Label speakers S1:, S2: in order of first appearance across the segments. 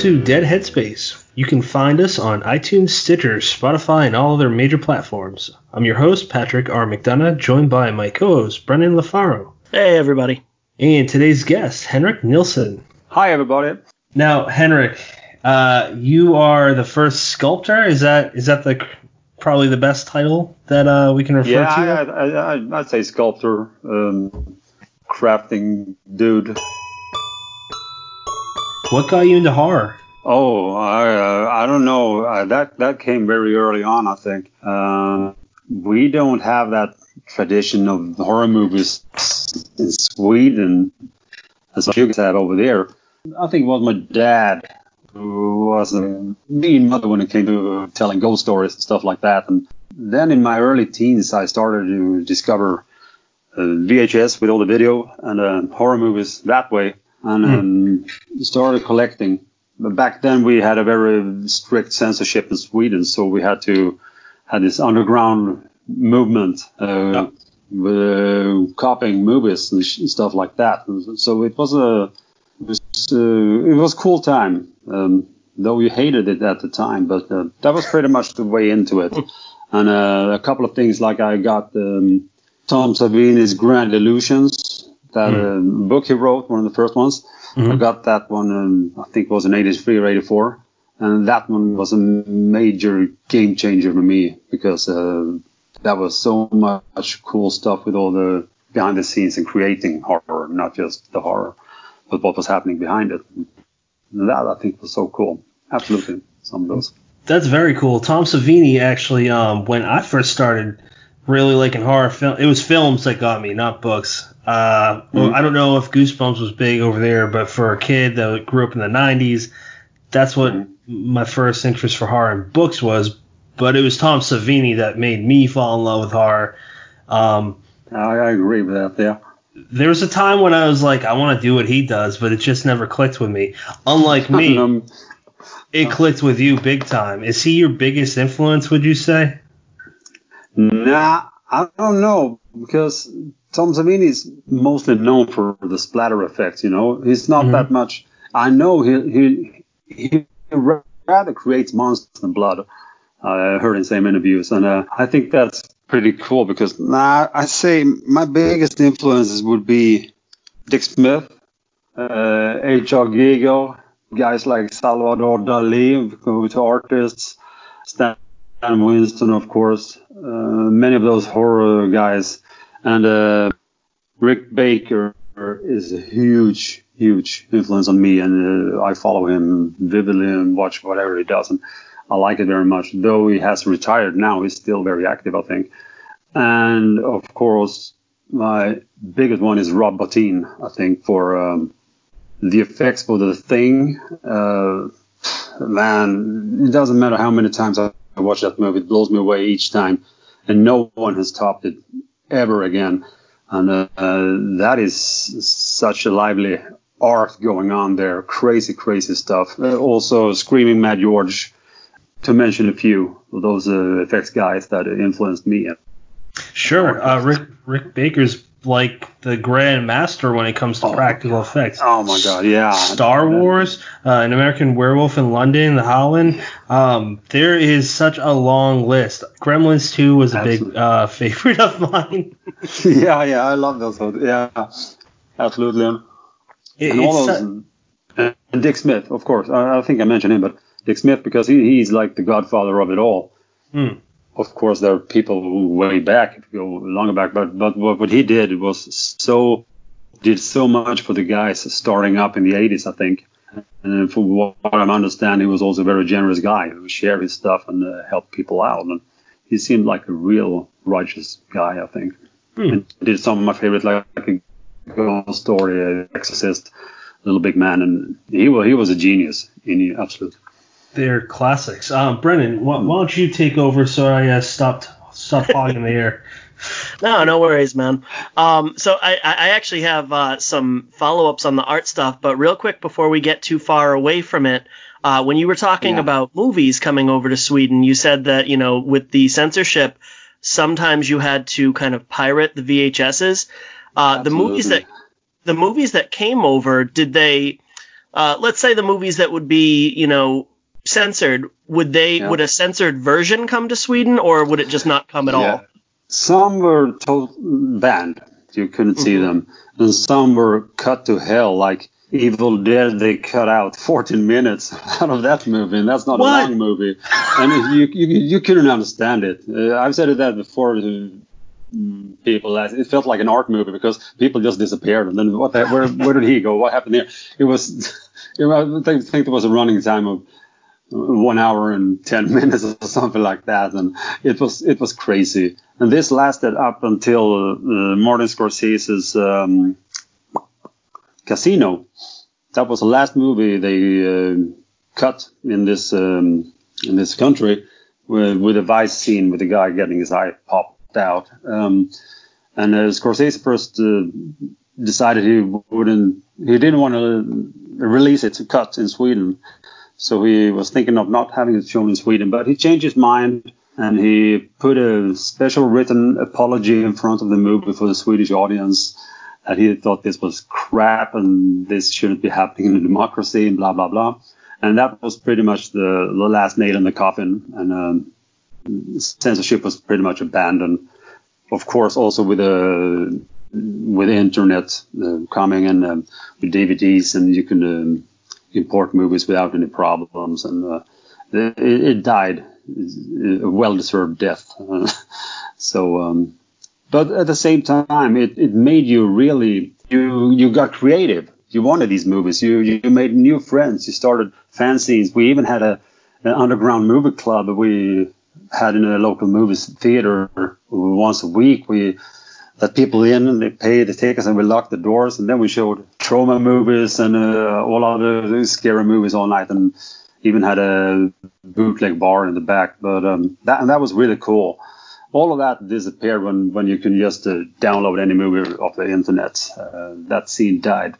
S1: Welcome to Dead Headspace. You can find us on iTunes, Stitcher, Spotify, and all other major platforms. I'm your host, Patrick R. McDonough, joined by my co-host, Brennan LaFaro.
S2: Hey, everybody.
S1: And today's guest, Henrik Nilsson.
S3: Hi, everybody.
S1: Now, Henrik, uh, you are the first sculptor. Is that is that the probably the best title that uh, we can refer
S3: yeah,
S1: to?
S3: Yeah, I, I, I'd say sculptor, um, crafting dude.
S1: What got you into horror?
S3: Oh, I uh, I don't know. Uh, that that came very early on, I think. Uh, we don't have that tradition of horror movies in Sweden as you guys have over there. I think it was my dad who was a mean mother when it came to telling ghost stories and stuff like that. And then in my early teens, I started to discover uh, VHS with all the video and uh, horror movies that way, and um, started collecting. But back then we had a very strict censorship in Sweden, so we had to had this underground movement uh, with uh, copying movies and sh- stuff like that. So it was a it was, uh, it was cool time, um, though we hated it at the time. But uh, that was pretty much the way into it. And uh, a couple of things like I got um, Tom Savini's Grand Illusions, that
S1: Mm.
S3: uh, book he wrote, one of the first ones. I got that one, um, I think it was in 83 or 84. And that one was a major game changer for me because uh, that was so much cool stuff with all the behind the scenes and creating horror, not just the horror, but what was happening behind it. That I think was so cool. Absolutely, some of those.
S1: That's very cool. Tom Savini actually, um, when I first started really liking horror film, it was films that got me, not books. Uh, well, I don't know if Goosebumps was big over there, but for a kid that grew up in the 90s, that's what my first interest for horror and books was. But it was Tom Savini that made me fall in love with horror. Um,
S3: I, I agree with that. Yeah.
S1: there was a time when I was like, I want to do what he does, but it just never clicked with me. Unlike me,
S3: Um,
S1: it clicked with you big time. Is he your biggest influence, would you say?
S3: Nah, I don't know because Tom Savini is mostly known for the splatter effects. You know, he's not
S1: Mhm.
S3: that much. I know he he he rather creates monsters than blood. I heard in some interviews, and uh, I think that's pretty cool because nah, I say my biggest influences would be Dick Smith, uh, H.R. Giger, guys like Salvador Dali, who's artists, Stan Winston, of course, uh, many of those horror guys, and uh, Rick Baker is a huge, huge influence on me, and uh, I follow him vividly and watch whatever he does, and I like it very much. Though he has retired now, he's still very active, I think. And of course, my biggest one is Rob Bottin, I think, for um, the effects for the thing. Uh, man, it doesn't matter how many times I watch that movie, it blows me away each time, and no one has topped it ever again. And uh, that is such a lively art going on there, crazy, crazy stuff. Uh, also, Screaming Mad George, to mention a few of those uh, effects guys that influenced me.
S1: Sure. Uh, Rick Rick Baker's like the grand master when it comes to
S3: Oh,
S1: practical effects.
S3: Oh my God, yeah.
S1: Star Wars, uh, An American Werewolf in London, The Howling. Um, there is such a long list. Gremlins 2 was a big uh, favorite of mine.
S3: yeah, yeah, I love those. Yeah, absolutely.
S1: It-
S3: and all those, uh, and Dick Smith, of course. I, I think I mentioned him, but Dick Smith because he, he's like the godfather of it all.
S1: Hmm.
S3: Of course, there are people who way back, if you go longer back, but but what, what he did was so did so much for the guys starting up in the 80s, I think. And from what I'm understanding, he was also a very generous guy who shared his stuff and uh, helped people out. And he seemed like a real righteous guy, I think.
S1: Hmm.
S3: And did some of my favorite, like, like a ghost story, uh, Exorcist, Little Big Man, and he was he was a genius in absolute.
S1: They're classics. Um, Brennan, why, why don't you take over so I uh, stopped stop hogging the air?
S2: No, no worries, man. Um, so I, I I actually have uh, some follow-ups on the art stuff, but real quick before we get too far away from it, uh, when you were talking
S3: Yeah.
S2: about movies coming over to Sweden, you said that you know with the censorship, sometimes you had to kind of pirate the VHSs. Uh, the movies that the movies that came over, did they uh, let's say the movies that would be, you know, censored, would they
S3: Yeah.
S2: would a censored version come to Sweden or would it just not come at all?
S3: Some were to- banned. You couldn't see
S2: Mhm.
S3: them. And some were cut to hell. Like Evil Dead, they cut out 14 minutes out of that movie. And that's not
S2: What?
S3: a long movie. And you, you, you couldn't understand it. Uh, I've said that before to people. It felt like an art movie because people just disappeared. And then what the, where, where did he go? What happened there? It was, you know, I think, think there was a running time of one hour and 10 minutes or something like that and it was it was crazy. And this lasted up until uh, Martin Scorsese's um, Casino. That was the last movie they uh, cut in this um, in this country with, with a vice scene with the guy getting his eye popped out. Um, and uh, Scorsese first uh, decided he wouldn't he didn't want to release it to cut in Sweden so he was thinking of not having it shown in Sweden, but he changed his mind and he put a special written apology in front of the movie for the Swedish audience that he thought this was crap and this shouldn't be happening in a democracy and blah blah blah. And that was pretty much the, the last nail in the coffin. And um, censorship was pretty much abandoned. Of course, also with the with the internet uh, coming and um, with DVDs, and you can um, import movies without any problems, and uh, it, it died a well-deserved death. so, um, but at the same time, it, it made you really you you got creative. You wanted these movies. You you made new friends. You started fanzines. We even had a an underground movie club we had in a local movie theater once a week. We let people in and they paid the tickets and we lock the doors and then we showed trauma movies and uh, all other scary movies all night and even had a bootleg bar in the back. But um, that and that was really cool. All of that disappeared when, when you can just uh, download any movie off the internet. Uh, that scene died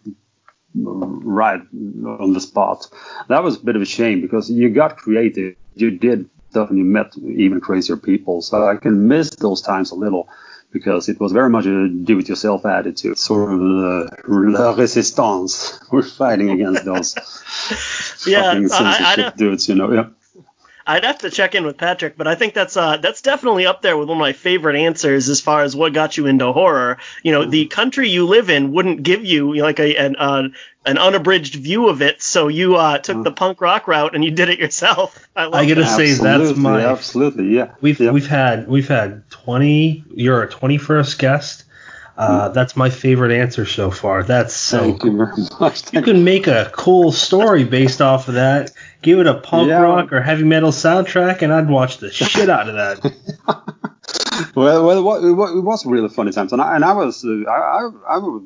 S3: right on the spot. That was a bit of a shame because you got creative. You did stuff and you met even crazier people. So I can miss those times a little because it was very much a do-it-yourself attitude, sort of the la resistance. We're fighting against those
S2: Yeah,
S3: fucking
S2: I, I
S3: dudes, you know. Yeah.
S2: I'd have to check in with Patrick, but I think that's uh that's definitely up there with one of my favorite answers as far as what got you into horror. You know, the country you live in wouldn't give you like a an uh, an unabridged view of it, so you uh, took the punk rock route and you did it yourself. I love
S1: I gotta
S2: that.
S1: say that's my
S3: absolutely, yeah.
S1: We've
S3: yeah.
S1: we've had we've had 20. You're a 21st guest. Uh, that's my favorite answer so far. That's so.
S3: Thank you very much.
S1: You can make a cool story based off of that. Give it a punk
S3: Yeah.
S1: rock or heavy metal soundtrack, and I'd watch the shit out of that.
S3: well, well, it wa- it was really funny times, and I, and I was, uh, I, I, I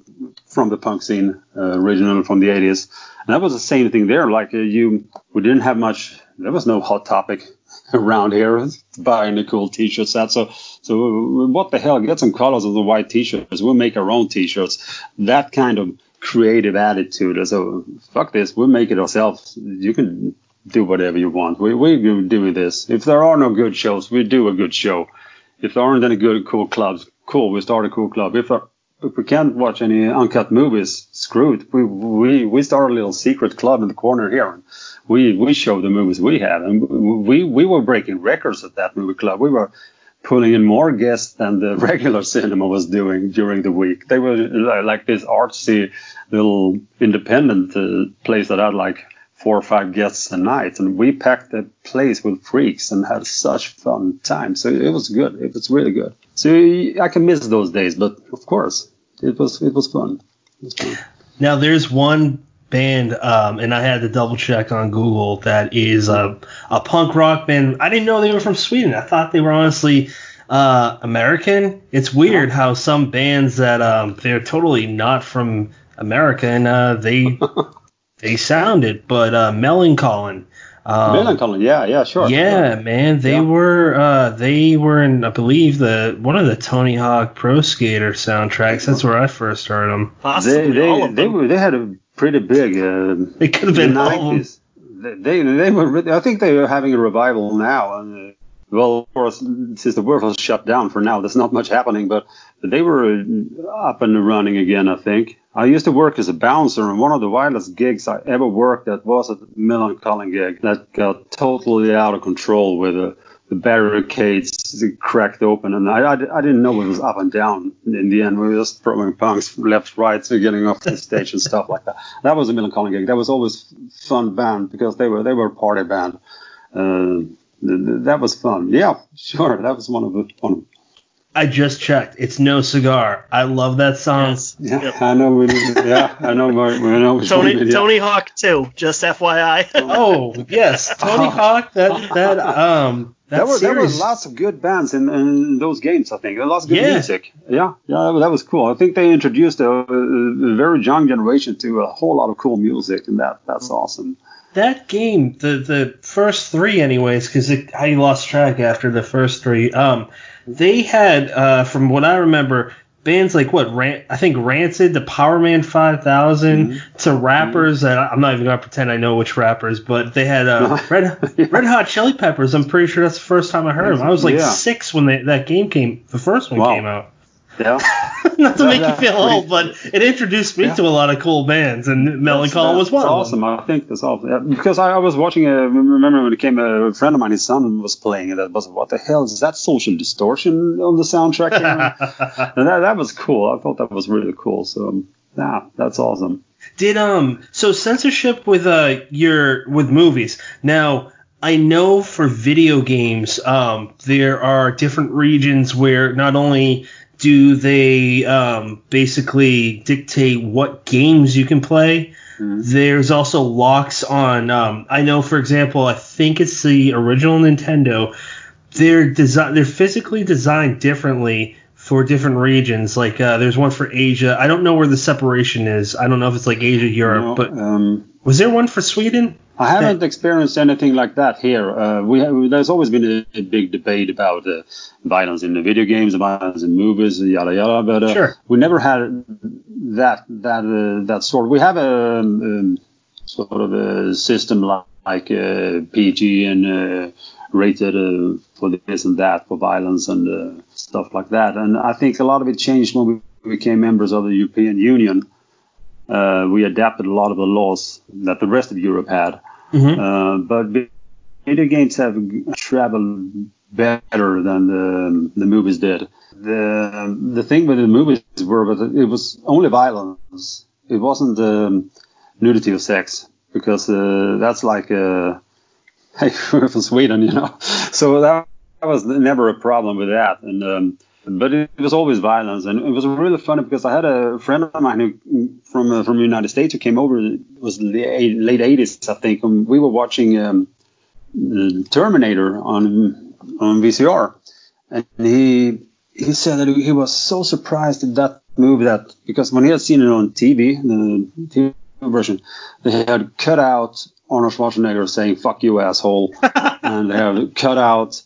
S3: from the punk scene, uh, originally from the 80s, and that was the same thing there. Like uh, you, we didn't have much. There was no hot topic around here buying the cool t-shirt set. So, so what the hell? Get some colors on the white t-shirts. We'll make our own t-shirts. That kind of creative attitude. So fuck this. We'll make it ourselves. You can do whatever you want. We we're doing this. If there are no good shows, we do a good show. If there aren't any good cool clubs, cool, we start a cool club. If there, if we can't watch any uncut movies, screw it. We we we start a little secret club in the corner here. And we we show the movies we have, and we we were breaking records at that movie club. We were pulling in more guests than the regular cinema was doing during the week. They were like this artsy little independent uh, place that had like four or five guests a night, and we packed the place with freaks and had such fun time. So it was good. It was really good. So I can miss those days, but of course it was it was fun. It was fun.
S1: Now there's one band, um, and I had to double check on Google that is a, a punk rock band. I didn't know they were from Sweden. I thought they were honestly uh, American. It's weird how some bands that um, they're totally not from America and uh, they they sound it, but uh, Millencolin. Um,
S3: Millencolin, yeah, yeah, sure.
S1: yeah, man, they
S3: Yeah.
S1: were uh, they were in I believe the one of the Tony Hawk Pro Skater soundtracks. That's where I first heard them.
S2: Possibly
S3: They
S2: all
S3: they
S2: of
S3: they were they had a pretty big. Uh,
S1: They could have been all of 'em.
S3: 90s. They, they they were really, I think they are having a revival now and uh, well of course since the world was shut down for now there's not much happening but they were uh, up and running again I think I used to work as a bouncer, and one of the wildest gigs I ever worked at was a Millencolin gig that got totally out of control with the, the barricades cracked open, and I, I, I, didn't know it was up and down. In the end, we were just throwing punks left, right, so getting off the stage and stuff like that. That was a Millencolin gig. That was always fun band because they were they were a party band. Uh, that was fun. Yeah, sure. That was one of the one
S1: I just checked. It's no cigar. I love that song.
S3: Yes. Yeah, yep. I know. We, yeah, I know. We know.
S2: Tony yeah. Tony Hawk too. Just FYI.
S1: oh yes, Tony Hawk. That that um. That
S3: there were there were lots of good bands in, in those games. I think lots of good
S1: yeah.
S3: music. Yeah, yeah, that was cool. I think they introduced a, a, very young generation to a whole lot of cool music, and that that's awesome
S1: that game, the the first three, anyways, because I lost track after the first three. Um, they had, uh, from what I remember, bands like what Ran- I think Rancid, the Powerman 5000, mm-hmm. to rappers mm-hmm. I'm not even gonna pretend I know which rappers, but they had uh, Red. Red Hot Chili Peppers. I'm pretty sure that's the first time I heard them. I was like yeah. six when they, that game came, the first one wow. came out.
S3: Yeah.
S1: Not to make you feel old, but it introduced me yeah. to a lot of cool bands, and Millencolin was one
S3: awesome. I think that's awesome. Yeah, because I, I, was watching. A, remember when it came a friend of mine, his son was playing it. That was what the hell is that? Social distortion on the soundtrack. and that, that was cool. I thought that was really cool. So yeah, that's awesome.
S1: Did um so censorship with uh your with movies now. I know for video games, um, there are different regions where not only do they um, basically dictate what games you can play? Mm-hmm. There's also locks on. Um, I know, for example, I think it's the original Nintendo. They're design. They're physically designed differently for different regions. Like uh, there's one for Asia. I don't know where the separation is. I don't know if it's like Asia, Europe, no, but um, was there one for Sweden?
S3: I haven't experienced anything like that here. Uh, we have, there's always been a, a big debate about uh, violence in the video games, violence in movies, yada yada. But uh,
S1: sure.
S3: we never had that that uh, that sort. We have a um, sort of a system like, like uh, PG and uh, rated for this and that for violence and stuff like that. And I think a lot of it changed when we became members of the European Union uh, we adapted a lot of the laws that the rest of Europe had. Mm-hmm. Uh, but video games have traveled better than the, the movies did. The the thing with the movies were that it was only violence. It wasn't um, nudity or sex because uh, that's like uh, from Sweden, you know. So that, that was never a problem with that. And um, but it was always violence, and it was really funny because I had a friend of mine who from uh, from the United States who came over. It was late, late 80s, I think. And we were watching um, Terminator on on VCR, and he he said that he was so surprised at that movie that because when he had seen it on TV, the TV version, they had cut out Arnold Schwarzenegger saying "fuck you, asshole," and they had cut out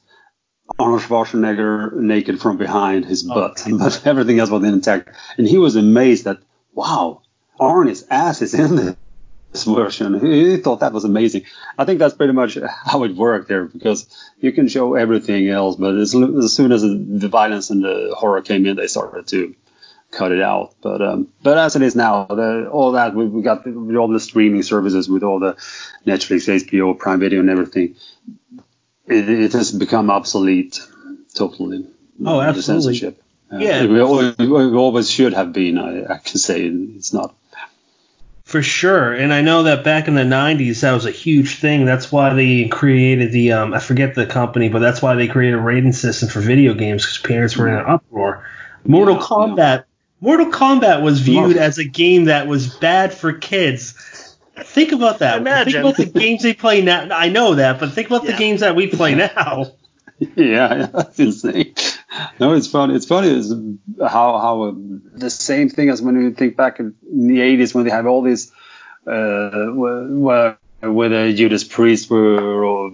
S3: Arnold Schwarzenegger naked from behind his butt, oh, but everything else was intact. And he was amazed that, wow, Arnie's ass is in this version. He thought that was amazing. I think that's pretty much how it worked there because you can show everything else, but as, as soon as the violence and the horror came in, they started to cut it out. But um, but as it is now, the, all that we, we got with all the streaming services, with all the Netflix, HBO, Prime Video, and everything it, it has become obsolete totally.
S1: Oh, absolutely.
S3: Uh, yeah, we always, we always should have been. I, I can say it's not.
S1: For sure, and I know that back in the '90s that was a huge thing. That's why they created the um, I forget the company, but that's why they created a rating system for video games because parents were in an uproar. Mortal yeah, Kombat. Yeah. Mortal Kombat was viewed as a game that was bad for kids Think about that.
S2: Imagine.
S1: Think about the games they play now. I know that, but think about yeah. the games that we play now.
S3: yeah, that's insane. No, it's funny. It's funny is how how uh, the same thing as when you think back in the 80s when they have all these uh, where, where Judas Priest were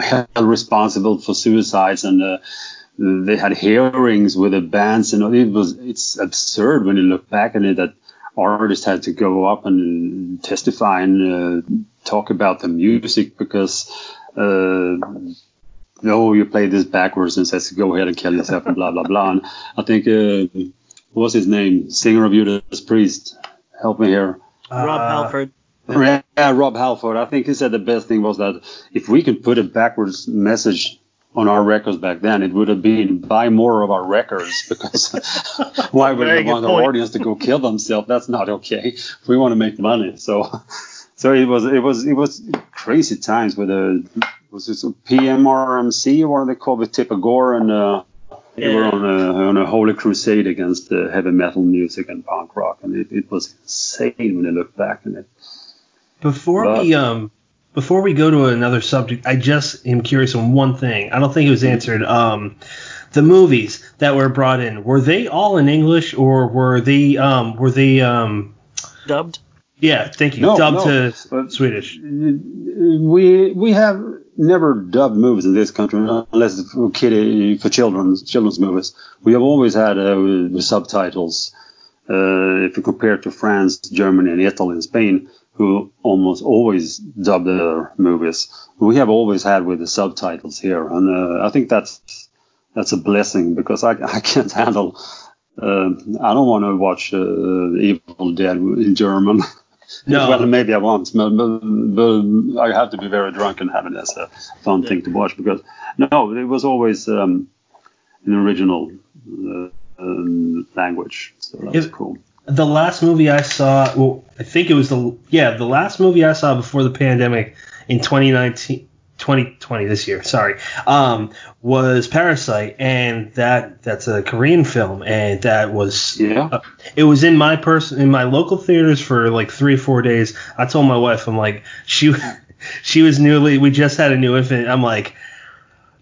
S3: held responsible for suicides and uh, they had hearings with the bands and it was it's absurd when you look back at it that artists had to go up and testify and uh, talk about the music because uh, no, you play this backwards and says go ahead and kill yourself and blah blah blah. And I think uh, what's his name? Singer of Judas Priest. Help me here.
S2: Rob
S1: Uh,
S2: Halford.
S3: Yeah, Rob Halford. I think he said the best thing was that if we can put a backwards message on our records back then, it would have been buy more of our records because why would
S2: Very
S3: we want our audience to go kill themselves? That's not okay. We want to make money. So, so it was it was it was crazy times with the was this PMRMC or what they call it, Tipper Gore and uh, they were on a on a holy crusade against uh, heavy metal music and punk rock, and it, it was insane when I look back on it.
S1: Before
S3: But-
S1: we um before we go to another subject, I just am curious on one thing. I don't think it was answered. Um, the movies that were brought in were they all in English or were they um were they um
S2: Dubbed.
S1: yeah thank you
S3: No,
S1: dubbed
S3: no,
S1: to
S3: but-
S1: Swedish.
S3: we we have never dubbed movies in this country unless it's for kid for children's children's movies. We have always had uh, subtitles. Uh, if you compare it to France, Germany, and Italy and Spain, who almost always dub their movies, we have always had with the subtitles here, and uh, I think that's that's a blessing because I, I can't handle. Uh, I don't want to watch uh, Evil Dead in German.
S1: No.
S3: well, maybe I won't, but, but, but I have to be very drunk and have it as a fun thing to watch because no, it was always um, an original uh, um, language, so that's cool.
S1: The last movie I saw, well, I think it was the yeah the last movie I saw before the pandemic in 2019. 2020 this year, sorry, um, was Parasite, and that that's a Korean film, and that was
S3: Yeah.
S1: uh, it was in my person in my local theaters for like three four days. I told my wife, I'm like, she she was newly, we just had a new infant. I'm like,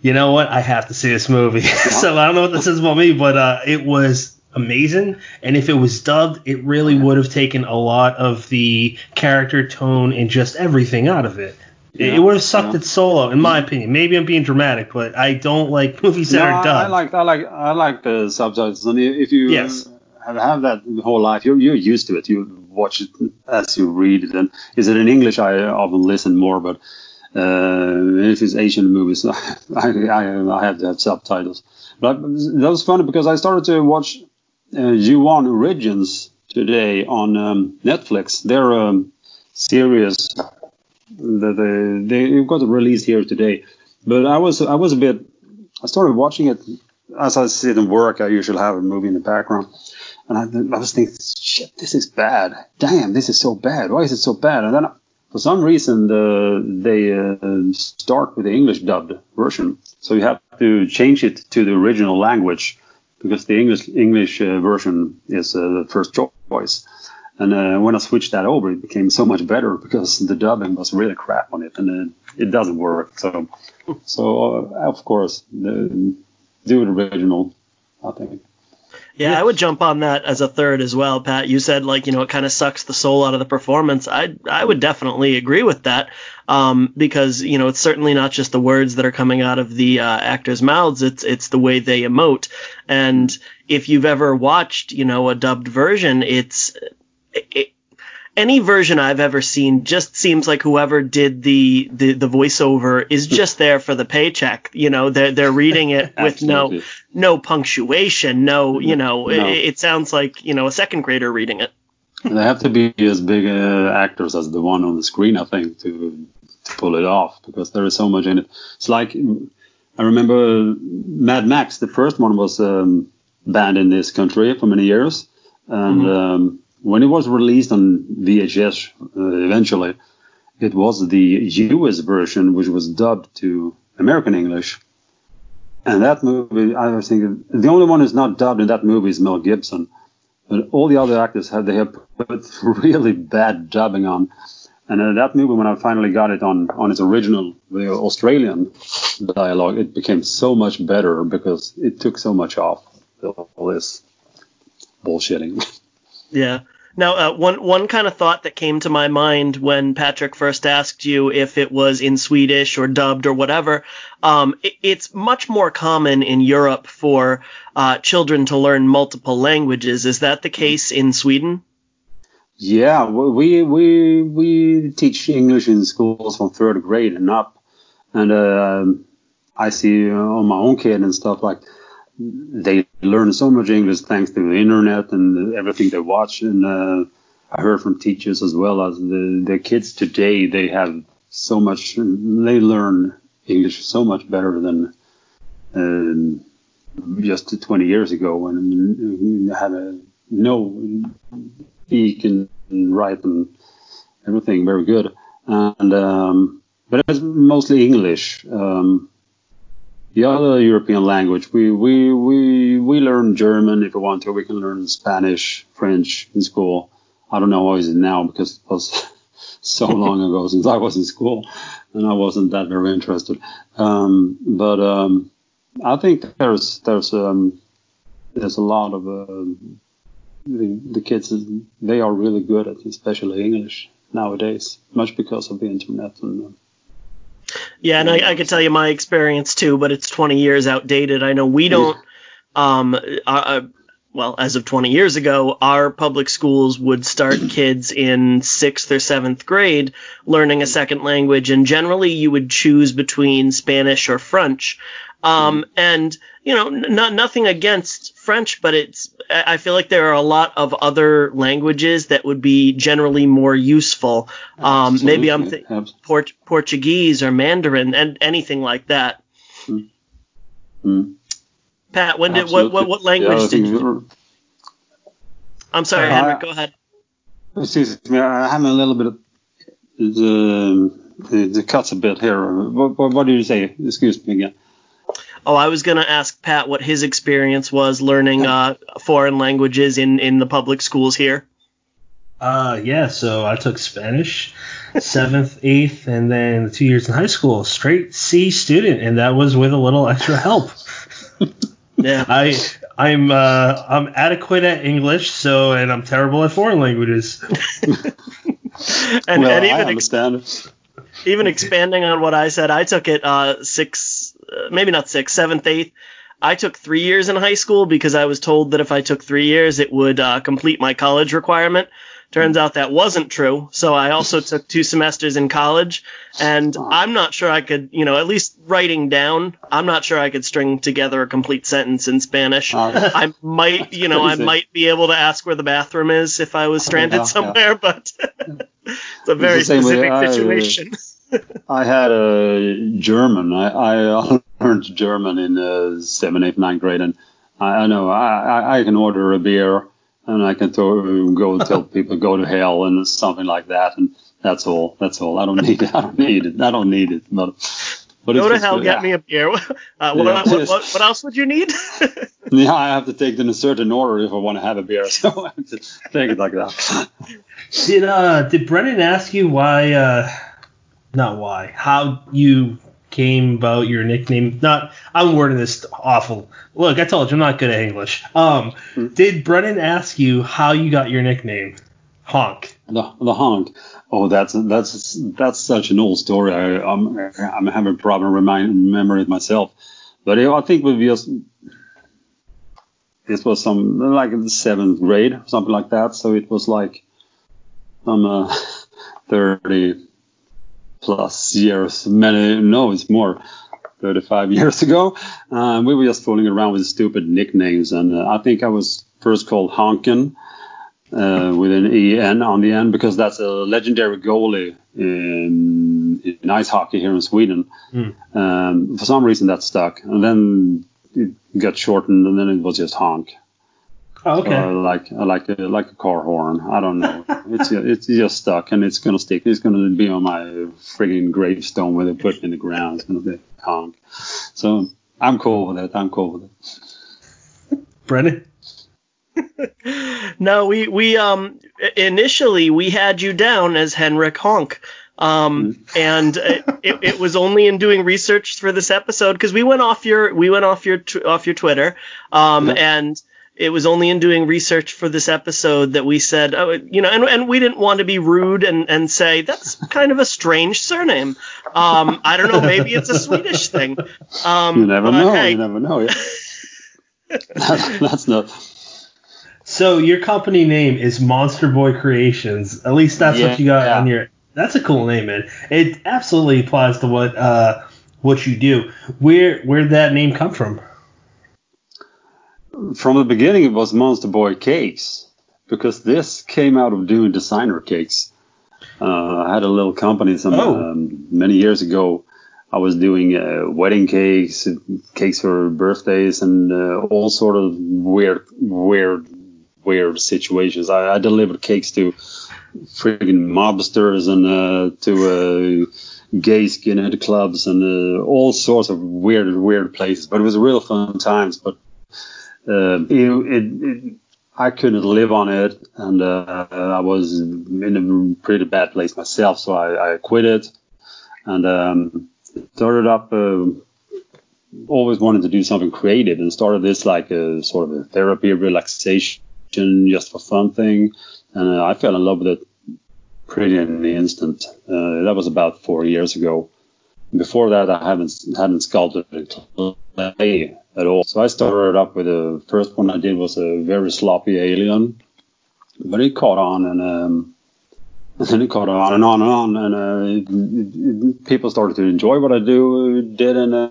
S1: you know what? I have to see this movie. so I don't know what this says about me, but uh, it was amazing. And if it was dubbed, it really would have taken a lot of the character tone and just everything out of it. It-
S3: Yeah,
S1: it would have sucked
S3: yeah.
S1: its solo, in my opinion. Maybe I'm being dramatic, but I don't like movies that
S3: No,
S1: are
S3: I, I like I like I like the subtitles, and if you
S1: Yes.
S3: have, have that whole life, you're you're used to it. You watch it as you read it. And is it in English? I often listen more, but uh, if it's Asian movies, I, I I have to have subtitles. But that was funny because I started to watch uh, Ju-On Origins today on um, Netflix. Their um, series that they they got released here today. But I was I was a bit I started watching it as I sit and work. I usually have a movie in the background, and I, I was thinking, shit, this is bad. Damn, this is so bad. Why is it so bad? And then for some reason the, they uh, start with the English dubbed version, so you have to change it to the original language because the English English uh, version is uh, the first choice. And uh, when I switched that over, it became so much better because the dubbing was really crap on it, and uh, it doesn't work. So, so of course, the, do it original. I think.
S2: Yeah, I would jump on that as a third as well, Pat. You said like you know it kind of sucks the soul out of the performance. I I would definitely agree with that um, because you know it's certainly not just the words that are coming out of the uh, actors' mouths. It's it's the way they emote. And if you've ever watched you know a dubbed version, it's it, any version I've ever seen just seems like whoever did the, the, the voiceover is just there for the paycheck. You know, they're they're reading it with no no punctuation, no, you know,
S3: No.
S2: It, it sounds like, you know, a second grader reading it.
S3: They have to be as big uh, actors as the one on the screen, I think, to, to pull it off because there is so much in it. It's like I remember Mad Max, the first one was um, banned in this country for many years, and um, when it was released on VHS uh, eventually, it was the US version which was dubbed to American English. And that movie, I was thinking, the only one who's not dubbed in that movie is Mel Gibson. But all the other actors have they have put really bad dubbing on. And in that movie, when I finally got it on on its original the Australian dialogue, it became so much better because it took so much off all this bullshitting.
S2: Yeah. Now, uh, one one kind of thought that came to my mind when Patrick first asked you if it was in Swedish or dubbed or whatever, um, it, it's much more common in Europe for uh, children to learn multiple languages. Is that the case in Sweden?
S3: Yeah, we we we teach English in schools from third grade and up, and uh, I see uh, on my own kid and stuff like they learn so much English thanks to the internet and everything they watch. And uh, I heard from teachers as well as the, the kids today, they have so much, they learn English so much better than uh, just 20 years ago when you had a no speak and write and everything very good. And um, but it's mostly English. Um, the other European language, we, we, we, we learn German if we want to. We can learn Spanish, French in school. I don't know how is it now because it was so long ago since I was in school and I wasn't that very interested. Um, but um, I think there's there's um, there's a lot of uh, the, the kids they are really good at especially English nowadays, much because of the internet and. Uh,
S2: yeah, and I, I could tell you my experience too, but it's 20 years outdated. I know we don't. Um, uh, uh, well, as of 20 years ago, our public schools would start kids in sixth or seventh grade learning a second language, and generally you would choose between Spanish or French. Um, and you know, not nothing against French, but it's I feel like there are a lot of other languages that would be generally more useful. Um, maybe I'm th- Port- Portuguese or Mandarin and anything like that.
S3: Mm.
S2: Pat, when did what, what what language yeah, did you? I'm sorry, uh, Henrik. Go ahead.
S3: Excuse me, I'm having a little bit of the the, the cuts a bit here. What, what, what did you say? Excuse me again.
S2: Oh, I was going to ask Pat what his experience was learning uh, foreign languages in, in the public schools here.
S1: Uh, yeah, so I took Spanish, seventh, eighth, and then two years in high school, straight C student, and that was with a little extra help.
S2: yeah,
S1: I I'm uh, I'm adequate at English, so and I'm terrible at foreign languages.
S2: and,
S3: well, and even I understand.
S2: Ex- even expanding on what I said, I took it uh, six uh, maybe not six, seventh, eighth. I took three years in high school because I was told that if I took three years, it would uh, complete my college requirement. Turns out that wasn't true. So I also took two semesters in college, and I'm not sure I could, you know, at least writing down, I'm not sure I could string together a complete sentence in Spanish. Uh, I might, you know, I might be able to ask where the bathroom is if I was stranded yeah, somewhere, yeah. but it's a very it's specific situation.
S3: I had a German. I, I learned German in uh, seventh, eighth, ninth grade, and I, I know I, I can order a beer and I can th- go tell people go to hell and something like that, and that's all. That's all. I don't need it. I don't need it. I don't need it. But,
S2: but go to hell, get me a beer. Uh, what, yeah. what, what, what, else would you need?
S3: yeah, I have to take them in a certain order if I want to have a beer, so I have to take it like that.
S1: Did uh did Brennan ask you why uh not why, how you came about your nickname. Not, I'm wording this awful. Look, I told you I'm not good at English. Um, hmm. did Brennan ask you how you got your nickname? Honk.
S3: The the honk. Oh, that's that's that's such an old story. I, I'm I'm having a problem remind remembering it myself. But I think we just this was some like in the seventh grade, something like that. So it was like I'm uh, 30 plus years, many, no, it's more, 35 years ago. Uh, we were just fooling around with stupid nicknames, and uh, I think I was first called Honken uh, with an en on the end because that's a legendary goalie in, in ice hockey here in Sweden. Mm. Um, for some reason that stuck, and then it got shortened, and then it was just Honk.
S1: Oh, okay.
S3: Uh, like like a, like a car horn. I don't know. it's it's just stuck and it's gonna stick. It's gonna be on my frigging gravestone where they put it in the ground. It's gonna be honk. So I'm cool with it. I'm cool with it.
S1: Brennan.
S2: no, we we um initially we had you down as Henrik Honk. Um, mm-hmm. and it, it, was only in doing research for this episode because we went off your we went off your off your Twitter, um, yeah. and it was only in doing research for this episode that we said, oh, you know, and, and we didn't want to be rude and, and say that's kind of a strange surname. Um, I don't know, maybe it's a Swedish thing. Um,
S3: you never know. Hey. You never know. Yeah. that's not.
S1: So your company name is Monster Boy Creations. At least that's yeah, what you got yeah. on your. That's a cool name, man. It absolutely applies to what uh, what you do. Where where did that name come from?
S3: From the beginning, it was Monster Boy Cakes because this came out of doing designer cakes. Uh, I had a little company some
S1: Oh.
S3: um, many years ago. I was doing uh, wedding cakes, cakes for birthdays, and uh, all sort of weird, weird, weird situations. I, I delivered cakes to friggin' mobsters and uh, to uh, gay skinhead clubs and uh, all sorts of weird, weird places. But it was real fun times. But uh, it, it, I couldn't live on it, and uh, I was in a pretty bad place myself, so I, I quit it and um, started up. Uh, always wanted to do something creative, and started this like a sort of a therapy, relaxation, just for fun thing, and uh, I fell in love with it pretty in the instant. Uh, that was about four years ago. Before that, I haven't hadn't sculpted clay at all. So I started up with the first one I did was a very sloppy alien, but it caught on and. Um, and then it caught on and on and on, and uh, people started to enjoy what I do did, and uh,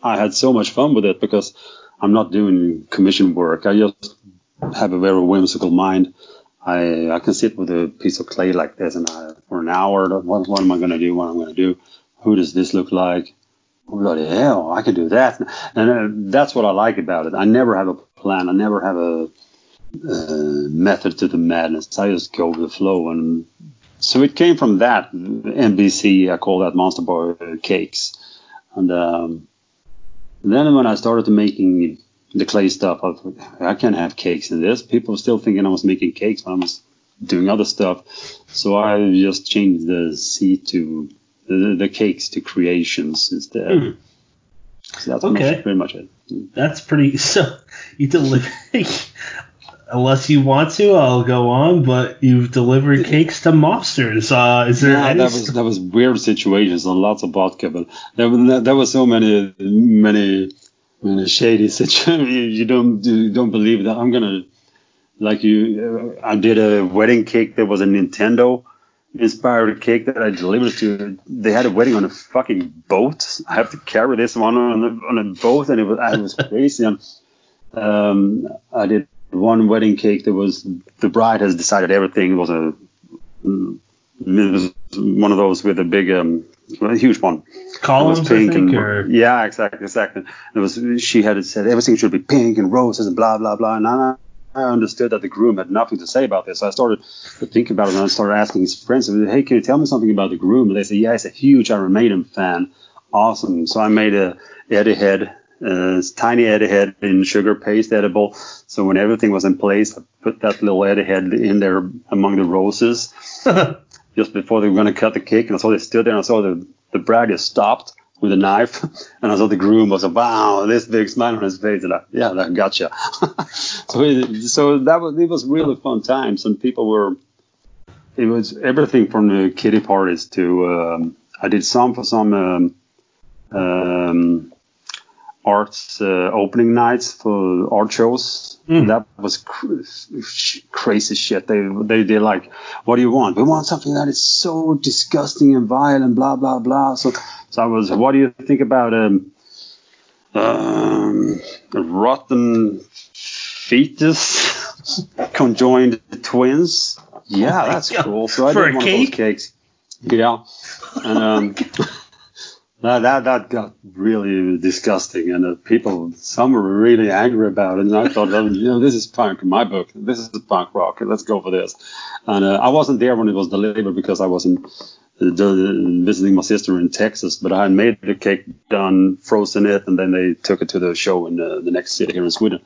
S3: I had so much fun with it because I'm not doing commission work. I just have a very whimsical mind. I I can sit with a piece of clay like this, and I, for an hour, what, what am I going to do? What am I'm going to do? Who does this look like? Bloody hell, I can do that, and that's what I like about it. I never have a plan. I never have a method to the madness. I just go with the flow, and so it came from that MBC. I call that Monster Boy Cakes, and um, then when I started making the clay stuff, I, I can't have cakes in this. People were still thinking I was making cakes when I was doing other stuff. So I just changed the C to the, the cakes to creations instead.
S1: Hmm.
S3: So that's
S1: Okay.
S3: much, pretty much it.
S1: That's pretty. So you deliver. Unless you want to, I'll go on. But you've delivered cakes to mobsters. Uh, is there
S3: Yeah,
S1: any?
S3: that was that was weird situations and lots of vodka, but there was there was so many many many shady situations. You, you don't you don't believe that I'm gonna like you. uh, I did a wedding cake that was a Nintendo inspired cake that I delivered to. They had a wedding on a fucking boat. I have to carry this one on a, on a boat, and it was it was crazy. And um, I did one wedding cake that was the bride has decided everything. It was a mm, it was one of those with a big um a huge one.
S1: Columns,
S3: was
S1: I
S3: pink
S1: think,
S3: and
S1: or
S3: yeah, exactly, exactly. It was she had said everything should be pink and roses and blah blah blah. And I, I understood that the groom had nothing to say about this. So I started to think about it and I started asking his friends, "Hey, can you tell me something about the groom?" And they said, "Yeah, he's a huge Iron Maiden fan. Awesome." So I made a Eddie head, a tiny Eddie head in sugar paste edible. So when everything was in place, I put that little Eddie head in there among the roses just before they were going to cut the cake, and I saw they stood there, and I saw the the bride just stopped with a knife, and I saw the groom was like, wow, this big smile on his face, and I, yeah, that gotcha. so it, so that was it was really fun times, and people were. It was everything from the kiddie parties to um, I did some for some um, um, arts uh, opening nights for art shows.
S1: Mm.
S3: That was cr- sh- crazy shit. They they did like, what do you want? We want something that is so disgusting and vile and blah blah blah. So so I was, what do you think about um, um rotten fetus conjoined twins? Yeah, that's
S1: God.
S3: cool. So I
S1: For
S3: did one
S1: cake?
S3: of those cakes. Yeah, and um, that, that that got really disgusting, and uh, people some were really angry about it. And I thought, oh, you know, this is punk in my book. This is punk rock. Let's go for this. And uh, I wasn't there when it was delivered because I wasn't uh, visiting my sister in Texas. But I had made the cake, done, frozen it, and then they took it to the show in uh, the next city here in Sweden.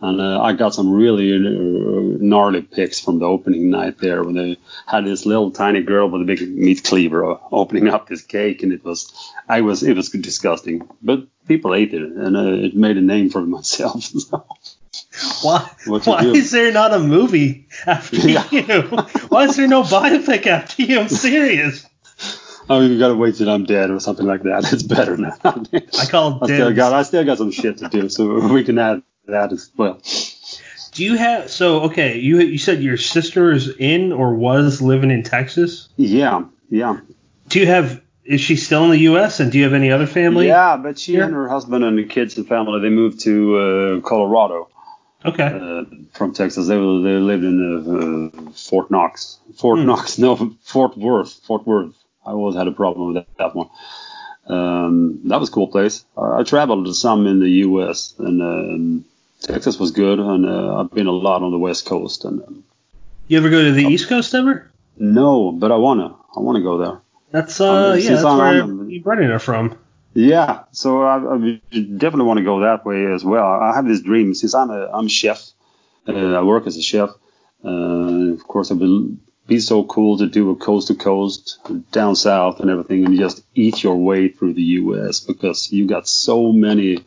S3: And uh, I got some really uh, gnarly pics from the opening night there when they had this little tiny girl with a big meat cleaver uh, opening up this cake, and it was, I was, it was disgusting. But people ate it, and uh, it made a name for myself. So,
S1: why? Why
S3: do?
S1: is there not a movie after
S3: Yeah.
S1: you? Why is there no biopic after you? I'm serious.
S3: I mean, you gotta wait till I'm dead or something like that. It's better now.
S1: I call
S3: I still got, I still got some shit to do, so we can add that as well.
S1: Do you have so okay? You you said your sister is in or was living in Texas.
S3: Yeah, yeah.
S1: Do you have is she still in the U.S. and do you have any other family?
S3: Yeah, but she
S1: here?
S3: and her husband and the kids and family they moved to uh, Colorado
S1: Okay.
S3: uh, from Texas. They were, they lived in uh, Fort Knox. Fort
S1: Hmm.
S3: Knox, no, Fort Worth. Fort Worth. I always had a problem with that, that one. Um, that was a cool place. I, I traveled to some in the U.S. and um, Texas was good, and uh, I've been a lot on the West Coast. And um,
S1: You ever go to the East Coast ever?
S3: no, but I wanna, I wanna go there.
S1: That's uh
S3: Um,
S1: yeah, that's
S3: I'm-
S1: where
S3: I'm-
S1: you Brennan are from.
S3: Yeah, so I, I definitely want to go that way as well. I have this dream since I'm a I'm a chef. Uh, I work as a chef. Uh, of course, it would be so cool to do a coast to coast down south and everything, and just eat your way through the U.S. because you got so many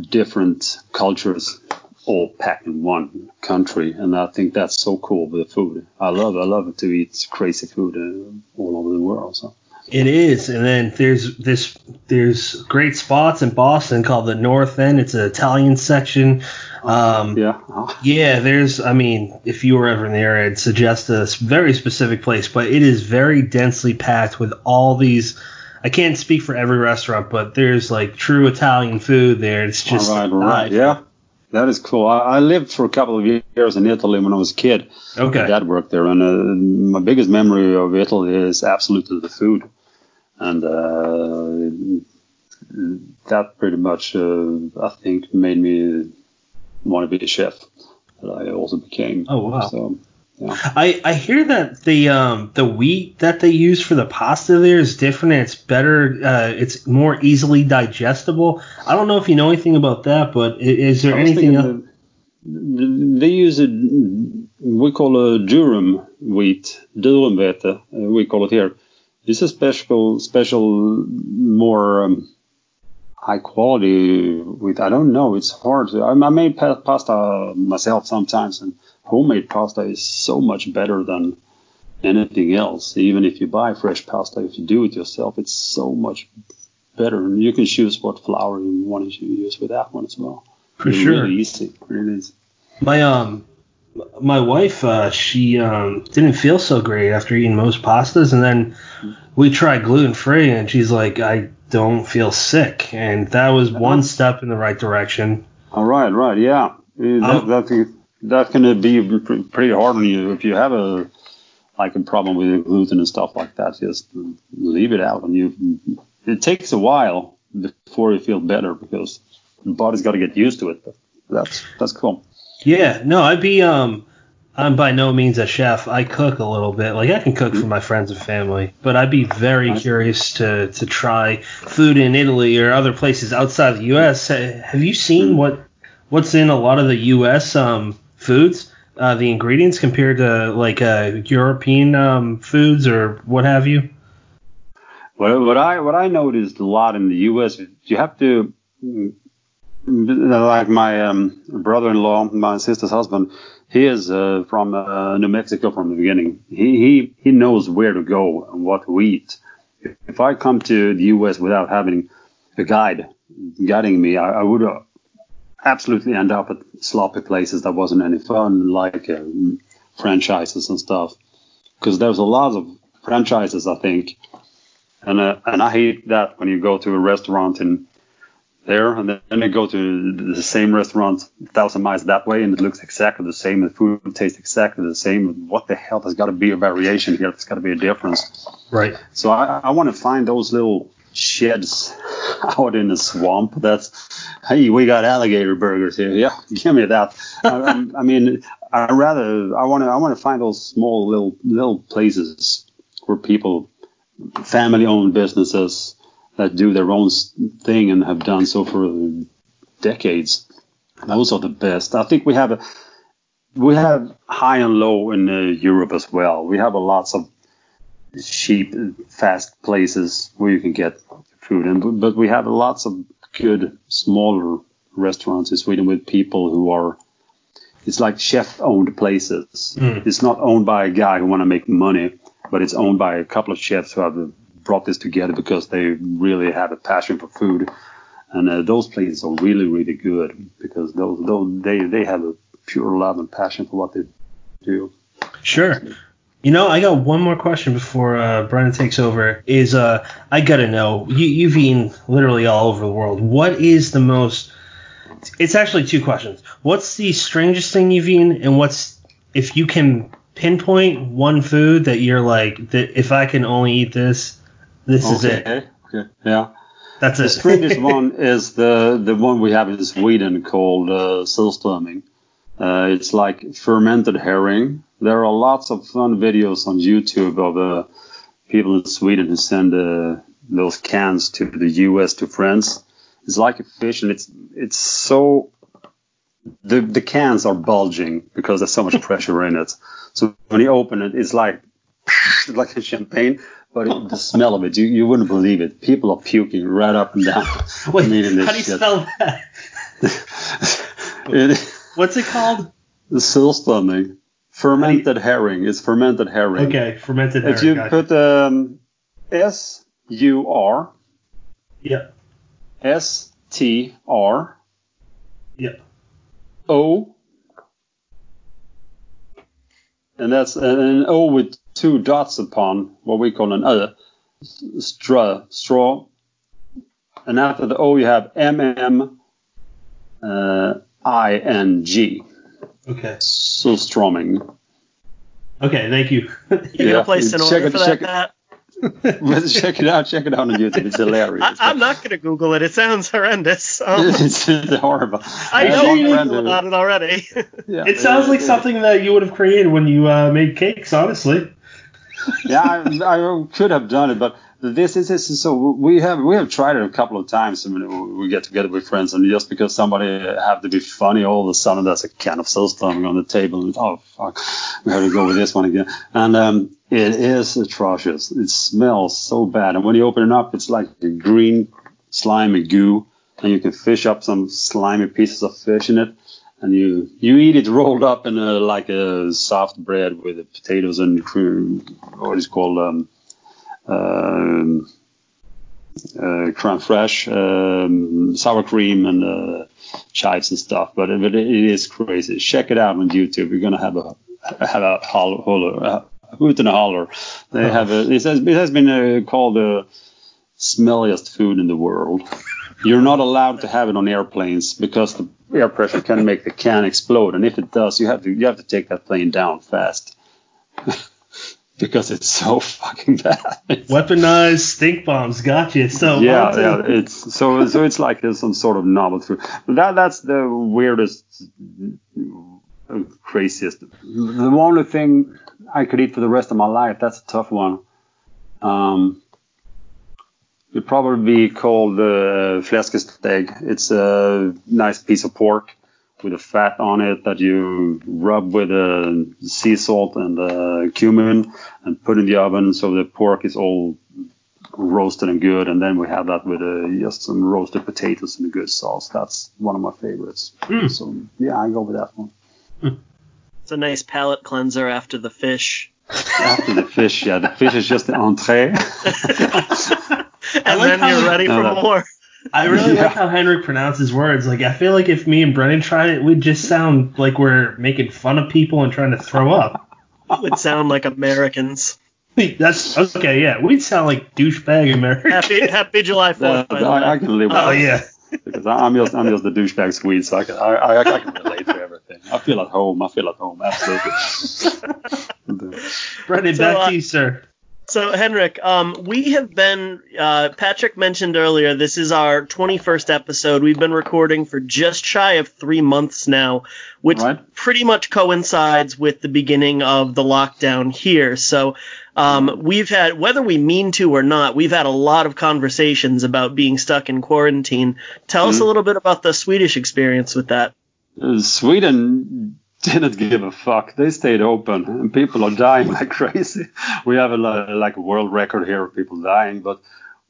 S3: different cultures all packed in one country, and I think that's so cool with the food. I love I love to eat crazy food uh, all over the world. So.
S1: It is, and then there's this there's great spots in Boston called the North End. It's an Italian section. Um,
S3: Yeah.
S1: Yeah, there's. I mean, if you were ever in the area, I'd suggest a very specific place, but it is very densely packed with all these. I can't speak for every restaurant, but there's like true Italian food there. It's just
S3: all right, all right. Yeah, that is cool. I, I lived for a couple of years in Italy when I was a kid.
S1: Okay.
S3: My dad worked there, and uh, my biggest memory of Italy is absolutely the food, and uh, that pretty much, uh, I think, made me want to be a chef. That I also became.
S1: Oh, wow.
S3: So, yeah.
S1: I, I hear that the um the wheat that they use for the pasta there is different. And it's better. Uh, it's more easily digestible. I don't know if you know anything about that, but i- is there anything else?
S3: the- They use a we call a durum wheat, durumvete. Uh, we call it here. It's a special, special, more um, high quality wheat. I don't know. It's hard. I, I made pasta myself sometimes, and homemade pasta is so much better than anything else. Even if you buy fresh pasta, if you do it yourself, it's so much better. And you can choose what flour you want to use with that one as well.
S1: For
S3: It's
S1: sure.
S3: Really easy. Really easy.
S1: My um my wife uh she um didn't feel so great after eating most pastas and then we tried gluten free and she's like I don't feel sick and that was one step in the right direction.
S3: All right, right, yeah. That,
S1: Um,
S3: that, that can be pretty hard on you if you have a like a problem with gluten and stuff like that. Just leave it out, and you. It takes a while before you feel better because the body's got to get used to it. But that's that's cool.
S1: Yeah, no, I'd be um I'm by no means a chef. I cook a little bit. Like I can cook for my friends and family, but I'd be very curious to to try food in Italy or other places outside the US. Have you seen
S3: Hmm.
S1: what what's in a lot of the US um foods? Uh, the ingredients compared to like uh, European um, foods or what have you.
S3: What, what I what I noticed a lot in the U.S. You have to mm, like my um, brother-in-law, my sister's husband. He is uh, from uh, New Mexico from the beginning. He he he knows where to go and what to eat. If I come to the U.S. without having a guide guiding me, I, I would absolutely end up at sloppy places that wasn't any fun, like uh, franchises and stuff. Because there's a lot of franchises, I think, and uh, and I hate that when you go to a restaurant in there and then you go to the same restaurant a thousand miles that way and it looks exactly the same the food tastes exactly the same what the hell there's got to be a variation here there's got to be a difference
S1: Right.
S3: so I, I want to find those little sheds out in the swamp that's hey we got alligator burgers here yeah give me that I, I- mean I rather I want to I want to find those small little little places where people family owned businesses that do their own thing and have done so for decades. Those are the best. I think we have a, we have high and low in uh, Europe as well. We have a lots of cheap, fast places where you can get food, and but we have lots of good smaller restaurants in Sweden with people who are. It's like chef-owned places.
S1: Mm.
S3: It's not owned by a guy who want to make money, but it's owned by a couple of chefs who have brought this together because they really have a passion for food, and uh, those places are really really good because those, those they they have a pure love and passion for what they do.
S1: Sure. You know, I got one more question before uh, Brennan takes over. Is uh, I gotta know you you've eaten literally all over the world. What is the most? It's actually two questions. What's the strangest thing you've eaten, and what's if you can pinpoint one food that you're like that if I can only eat this, this is it.
S3: Okay. Okay. Yeah.
S1: That's
S3: The
S1: it.
S3: strangest one is the the one we have in Sweden called uh. Uh, it's like fermented herring. There are lots of fun videos on YouTube of uh, people in Sweden who send uh, those cans to the U.S. to friends. It's like a fish, and it's it's so the the cans are bulging because there's so much pressure in it. So when you open it, it's like like a champagne, but it, the smell of it, you, you wouldn't believe it. People are puking right up and down.
S1: Wait, how do you
S3: shit.
S1: spell that?
S3: it,
S1: What's it called?
S3: the surströmming, fermented herring. It's fermented herring.
S1: Okay, fermented herring.
S3: If you
S1: gotcha.
S3: put um, S U R
S1: Yep.
S3: S T R
S1: Yep.
S3: O, and that's an O with two dots upon what we call an uh, straw, straw. And after the O, you have M M uh, I N G.
S1: Okay.
S3: So strumming.
S1: Okay. Thank you.
S2: You
S3: Yeah,
S2: gonna place an
S3: check
S2: order
S3: it-
S2: for
S3: check
S2: that,
S3: it.
S2: Pat?
S3: Check it out. Check it out on YouTube. It's hilarious.
S2: I, I'm not gonna Google it. It sounds horrendous. Um,
S3: it's, it's horrible.
S2: I
S3: have
S2: know
S3: one
S2: I'm
S3: friend
S2: Google
S3: who-
S2: about it already.
S3: yeah,
S1: It sounds like
S3: uh,
S1: something that you would have created when you uh, made cakes, honestly.
S3: yeah, I, I could have done it, but this is, this is so we have we have tried it a couple of times when we get together with friends, and just because somebody have to be funny, all of a sudden there's a can of surströmming on the table, and oh fuck, we have to go with this one again, and um, it is atrocious. It smells so bad, and when you open it up, it's like a green slimy goo, and you can fish up some slimy pieces of fish in it. And you you eat it rolled up in a like a soft bread with potatoes and cream, what is called um, um, uh, creme fraiche, um, sour cream, and uh, chives and stuff. But, it, is crazy. Check it out on YouTube. You're gonna have a have a holler, holler hoot and a holler. They have a. It has, it has been uh, called the smelliest food in the world. You're not allowed to have it on airplanes because the air pressure can make the can explode, and if it does, you have to you have to take that plane down fast because it's so fucking bad.
S1: Weaponized stink bombs, gotcha. It's so
S3: yeah,
S1: to-
S3: yeah, it's so so it's like some sort of novel food. That that's the weirdest, craziest. The only thing I could eat for the rest of my life. That's a tough one. Um, it'd probably be called uh, fläskesteg. It's a nice piece of pork with a fat on it that you rub with uh, sea salt and uh, cumin and put in the oven so the pork is all roasted and good. And then we have that with uh, just some roasted potatoes and a good sauce. That's one of my favorites.
S1: Mm.
S3: So yeah, I go with that one.
S2: It's a nice palate cleanser after the fish.
S3: After the fish, yeah, the fish is just the entree.
S2: and
S1: like
S2: then
S1: how
S2: you're ready
S3: No,
S2: for
S3: no.
S2: more.
S1: I really
S3: Yeah.
S1: like how Henrik pronounces words. Like I feel like if me and Brennan tried it, we'd just sound like we're making fun of people and trying to throw up.
S2: We would sound like Americans.
S1: That's okay. Yeah, we'd sound like douchebag Americans.
S2: Happy Happy July Fourth, by.
S3: I, I can live with
S1: Oh
S3: that
S1: yeah.
S3: because I- I'm just I'm just the douchebag Swede, so I can I, I, I can relate to everything. I feel at home. I feel at home. Absolutely.
S1: Brennan,
S2: So,
S1: back
S2: uh,
S1: to you, sir.
S2: So, Henrik, um, we have been, uh, Patrick mentioned earlier, this is our 21st episode. We've been recording for just shy of three months now, which
S3: Right.
S2: pretty much coincides with the beginning of the lockdown here. So, um, we've had, whether we mean to or not, we've had a lot of conversations about being stuck in quarantine. Tell us a little bit about the Swedish experience with that.
S3: Uh, Sweden didn't give a fuck. They stayed open, and people are dying like crazy. We have a li- like a world record here of people dying, but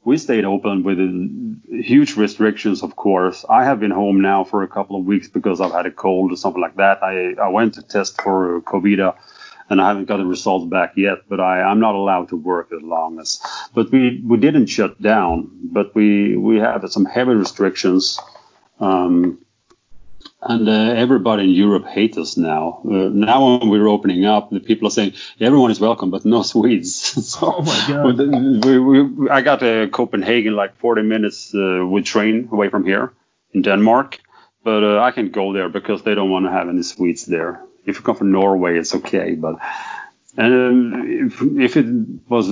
S3: we stayed open with uh, huge restrictions, of course. I have been home now for a couple of weeks because I've had a cold or something like that. I I went to test for COVID. And I haven't got the results back yet, but I, I'm not allowed to work as long as. But we, we didn't shut down, but we, we have some heavy restrictions. Um, and uh, everybody in Europe hates us now. Uh, now when we're opening up, the people are saying everyone is welcome, but no Swedes.
S1: so oh my god!
S3: We, we, I got to Copenhagen like 40 minutes uh, with train away from here in Denmark, but uh, I can't go there because they don't want to have any Swedes there. If you come from Norway, it's okay, but and if, if it was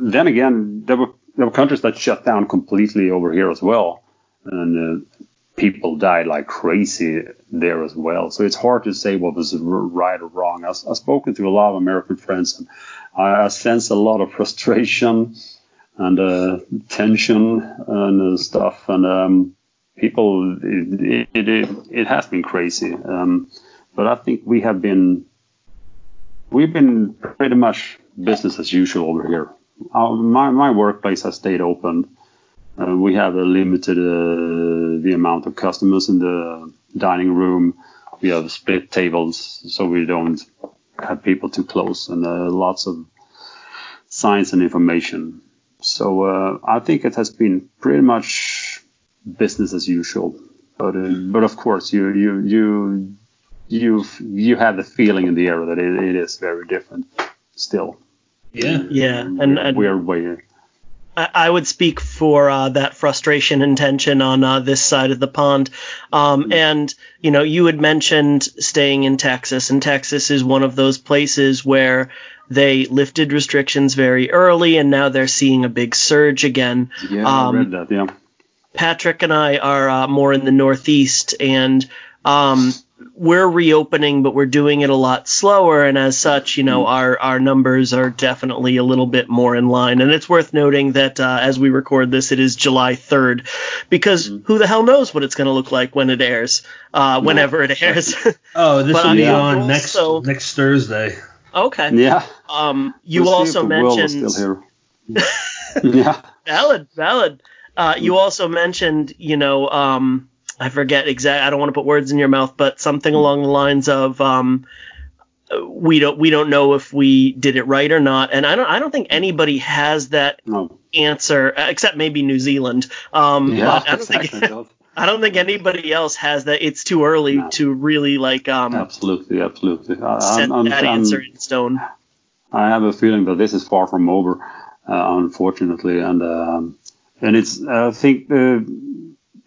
S3: then again, there were there were countries that shut down completely over here as well, and uh, people died like crazy there as well. So it's hard to say what was right or wrong. I've, I've spoken to a lot of American friends, and I, I sense a lot of frustration and uh, tension and uh, stuff, and um, people it, it, it, it has been crazy. Um, but I think we have been we've been pretty much business as usual over here. Our, my my workplace has stayed open. Uh, we have a limited uh, the amount of customers in the dining room. We have split tables so we don't have people too close, and uh, lots of signs and information. So uh, I think it has been pretty much business as usual. But uh, but of course you you you you you have the feeling in the air that it, it is very different still.
S2: Yeah, yeah, and, and
S3: weird way.
S2: I would speak for uh, that frustration and tension on uh, this side of the pond. Um, mm-hmm. and, you know, you had mentioned staying in Texas, and Texas is one of those places where they lifted restrictions very early, and now they're seeing a big surge again.
S3: Yeah, um, I read that, yeah.
S2: Patrick and I are uh, more in the Northeast, and um, we're reopening, but we're doing it a lot slower, and as such, you know, mm-hmm. our our numbers are definitely a little bit more in line. And it's worth noting that uh, as we record this, it is July 3rd, because mm-hmm. who the hell knows what it's going to look like when it airs, uh, whenever it airs.
S1: oh, this will be on next also, next Thursday.
S2: Okay.
S3: Yeah.
S2: Um, you we'll also mentioned.
S3: still here. yeah.
S2: Valid, valid. Uh, you also mentioned, you know, um, I forget exact. I don't want to put words in your mouth, but something along the lines of um, we don't we don't know if we did it right or not. And I don't I don't think anybody has that no. answer except maybe New Zealand. Um, yeah, I don't exactly. think. I don't think anybody else has that. It's too early no. to really like um
S3: absolutely absolutely
S2: set I'm, that I'm, answer in stone.
S3: I have a feeling that this is far from over, uh, unfortunately, and um, and it's I think the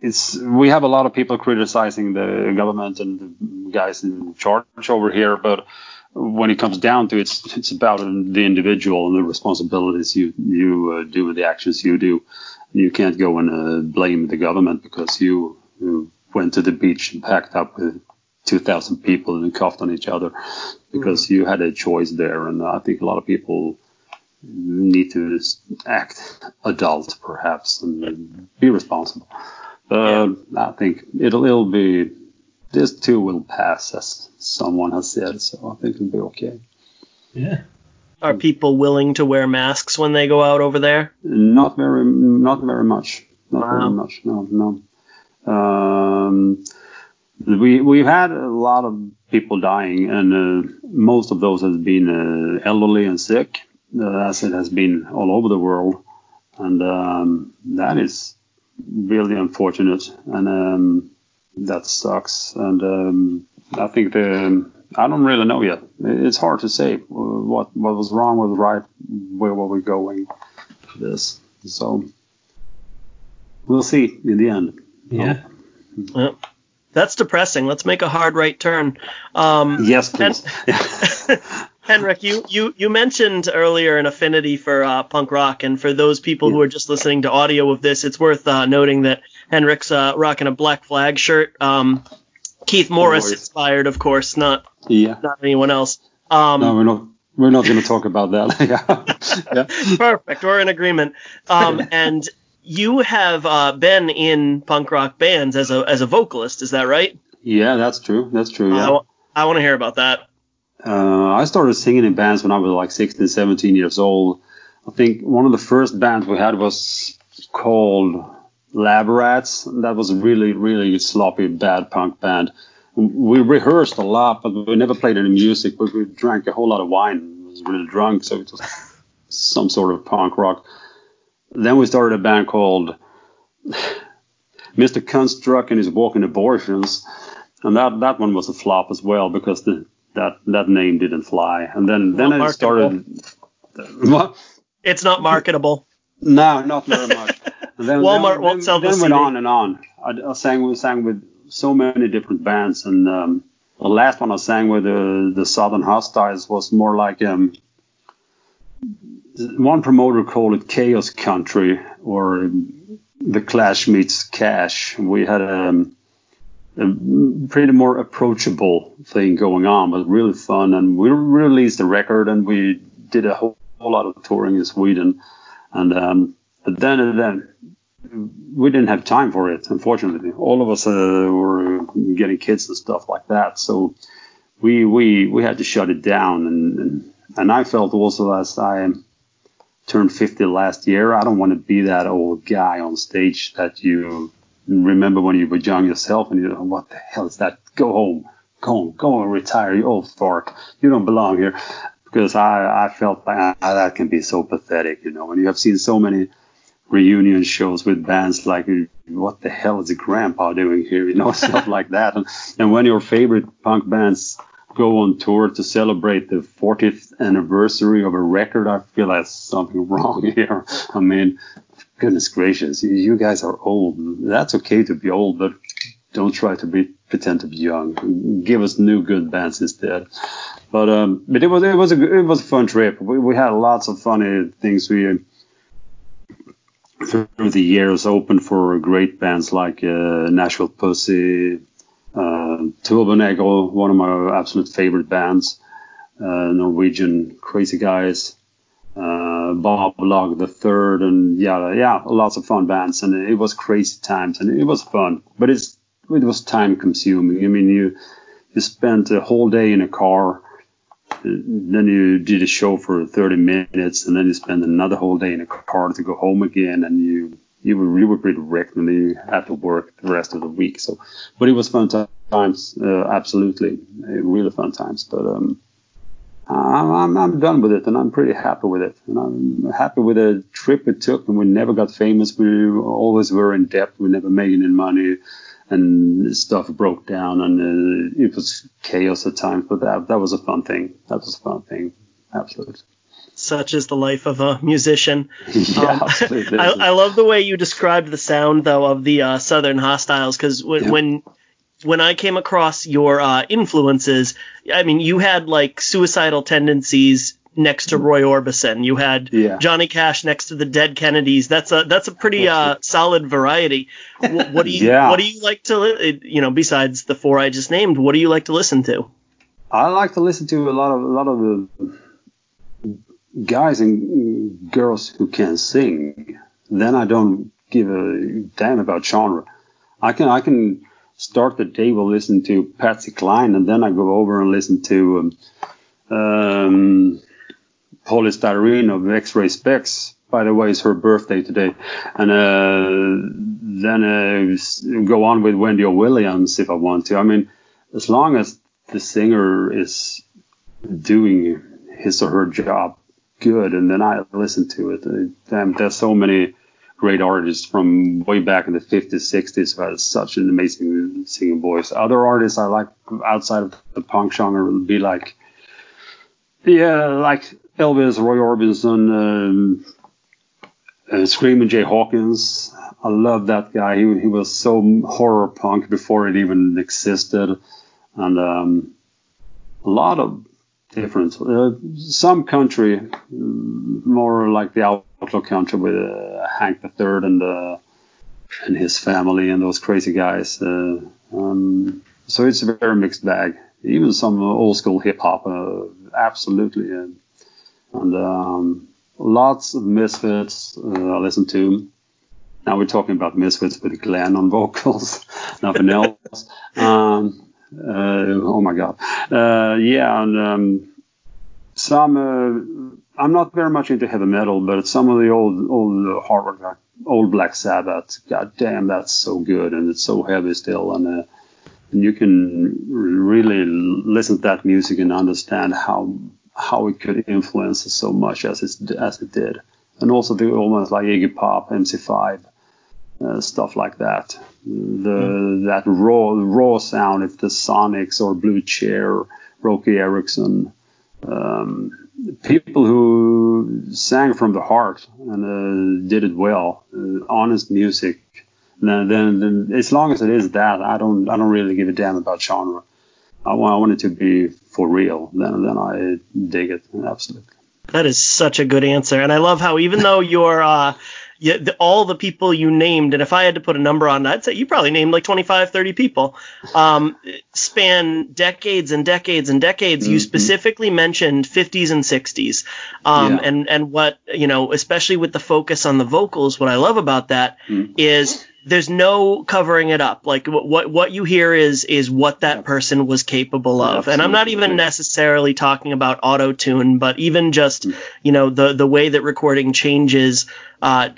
S3: it's we have a lot of people criticizing the government and the guys in charge over here, but when it comes down to it, it's, it's about the individual and the responsibilities you you uh, do the actions you do. You can't go and uh, blame the government because you, you, went to the beach and packed up with 2,000 people and coughed on each other because mm. you had a choice there. And I think a lot of people need to act adult, perhaps, and be responsible. Uh, yeah. I think it'll it'll be this too will pass, as someone has said. So I think it'll be okay.
S1: Yeah.
S2: Are people willing to wear masks when they go out over there?
S3: Not very, not very much. Not wow. very much. No, no. Um, we we've had a lot of people dying, and uh, most of those have been uh, elderly and sick, uh, as it has been all over the world, and um, that is really unfortunate, and um, that sucks. And um, I think the I don't really know yet. It's hard to say what what was wrong, what was right, where were we going. This so we'll see in the end.
S1: Yeah.
S2: Oh. That's depressing. Let's make a hard right turn. Um,
S3: yes, please.
S2: And, Henrik, you, you, you mentioned earlier an affinity for uh, punk rock, and for those people who are just listening to audio of this, it's worth uh, noting that Henrik's uh, rocking a Black Flag shirt. Um, Keith Morris inspired, of course, not
S3: yeah.
S2: not anyone else. Um,
S3: no, we're not. We're not going to talk about that.
S2: yeah. yeah. Perfect. We're in agreement. Um, and you have uh, been in punk rock bands as a as a vocalist. Is that right?
S3: Yeah, that's true. That's true. Yeah.
S2: I want to hear about that.
S3: Uh, I started singing in bands when I was like 16, 17 years old. I think one of the first bands we had was called Lab Rats. That was a really, really sloppy, bad punk band. We rehearsed a lot, but we never played any music. But we drank a whole lot of wine. was really drunk, so it was some sort of punk rock. Then we started a band called Mr. Construct and his Walking Abortions and that that one was a flop as well because the that that name didn't fly. And then then it started. What?
S2: It's not marketable.
S3: No, not very much.
S2: then, Walmart then, won't sell
S3: then,
S2: the
S3: Then went on and on. I, I sang we sang with so many different bands, and um, the last one I sang with the the Southern Hostiles was more like um, one promoter called it Chaos Country or the Clash meets Cash. We had um, a pretty more approachable thing going on, but really fun. And we released a record and we did a whole, whole lot of touring in Sweden. And um, but then and then we didn't have time for it, unfortunately. All of us uh, were getting kids and stuff like that, so we we we had to shut it down. And and, and I felt also as I turned 50 last year, I don't want to be that old guy on stage that you remember when you were young yourself and you know what the hell is that? Go home, go home, go and retire, you old fart. You don't belong here. Because I, I felt like ah, that can be so pathetic, you know. And you have seen so many reunion shows with bands like what the hell is a grandpa doing here you know stuff like that and, and when your favorite punk bands go on tour to celebrate the 40th anniversary of a record i feel like something wrong here i mean goodness gracious you guys are old. That's okay to be old but don't try to be pretend to be young. Give us new good bands instead. But um but it was it was a it was a fun trip. We, we had lots of funny things. We through the years opened for great bands like uh, Nashville Pussy, uh, Turbonegro, one of my absolute favorite bands, uh, Norwegian Crazy Guys, uh, Bob Log the Third, and yeah, yeah, lots of fun bands, and it was crazy times, and it was fun, but it's it was time consuming. I mean, you you spent a whole day in a car then you did a show for 30 minutes, and then you spend another whole day in a car to go home again, and you you were you were pretty wrecked, and you had to work the rest of the week. So, but it was fun times, uh, absolutely, really fun times. But um, I'm, I'm done with it, and I'm pretty happy with it, and I'm happy with the trip we took, and we never got famous. We always were in debt. We never made any money and stuff broke down and uh, it was chaos at times but that that was a fun thing that was a fun thing absolutely
S2: such is the life of a musician.
S3: yeah, um, I,
S2: I, love the way you described the sound though of the uh, Southern Hostiles because w- yeah. when when I came across your uh, influences, I mean you had like suicidal tendencies next to Roy Orbison. You had yeah. Johnny Cash next to the Dead Kennedys. That's a that's a pretty uh, solid variety. What, what do you yeah. what do you like to you know besides the four I just named? What do you like to listen to?
S3: I like to listen to a lot of a lot of the guys and girls who can sing. Then I don't give a damn about genre. I can I can start the day with listening to Patsy Cline, and then I go over and listen to um, um, Poly Styrene of X-Ray Spex. By the way, it's her birthday today, and uh, then uh, go on with Wendy. Williams if I want to. I mean, as long as the singer is doing his or her job good, and then I listen to it. Uh, damn, there's so many great artists from way back in the 50s, 60s who had such an amazing singing voice. Other artists I like outside of the punk genre would be like, yeah, like Elvis, Roy Orbison, um, uh, Screaming Jay Hawkins. I love that guy. He, he was so horror punk before it even existed, and um, a lot of different. Uh, some country, more like the outlaw country with uh, Hank the Third and uh, and his family and those crazy guys. Uh, um, so it's a very mixed bag. Even some old school hip hop, uh, absolutely and um, lots of Misfits uh, I listen to. Now we're talking about Misfits with Glenn on vocals, nothing else. Um, uh, oh my God, uh, yeah, and um, some. Uh, I'm not very much into heavy metal, but some of the old old hard rock, old Black Sabbath. God damn, that's so good, and it's so heavy still, and uh, and you can really listen to that music and understand how how it could influence us so much as it as it did, and also the almost like Iggy Pop, MC5, uh, stuff like that. The mm. that raw raw sound, if the Sonics or Blue Cheer, Roky Erickson, um, people who sang from the heart and uh, did it well, uh, honest music. Then, then, as long as it is that, I don't, I don't really give a damn about genre. I want, I want it to be for real. Then, then I dig it absolutely.
S2: That is such a good answer, and I love how even though you're uh, you, the, all the people you named, and if I had to put a number on that, I'd say you probably named like 25, 30 people, um, span decades and decades and decades. Mm-hmm. You specifically mentioned 50s and 60s, um, yeah. and and what you know, especially with the focus on the vocals, what I love about that mm-hmm. is there's no covering it up. Like what what you hear is is what that person was capable of. And I'm not even necessarily talking about auto tune, but even just mm. you know the the way that recording changes. Uh,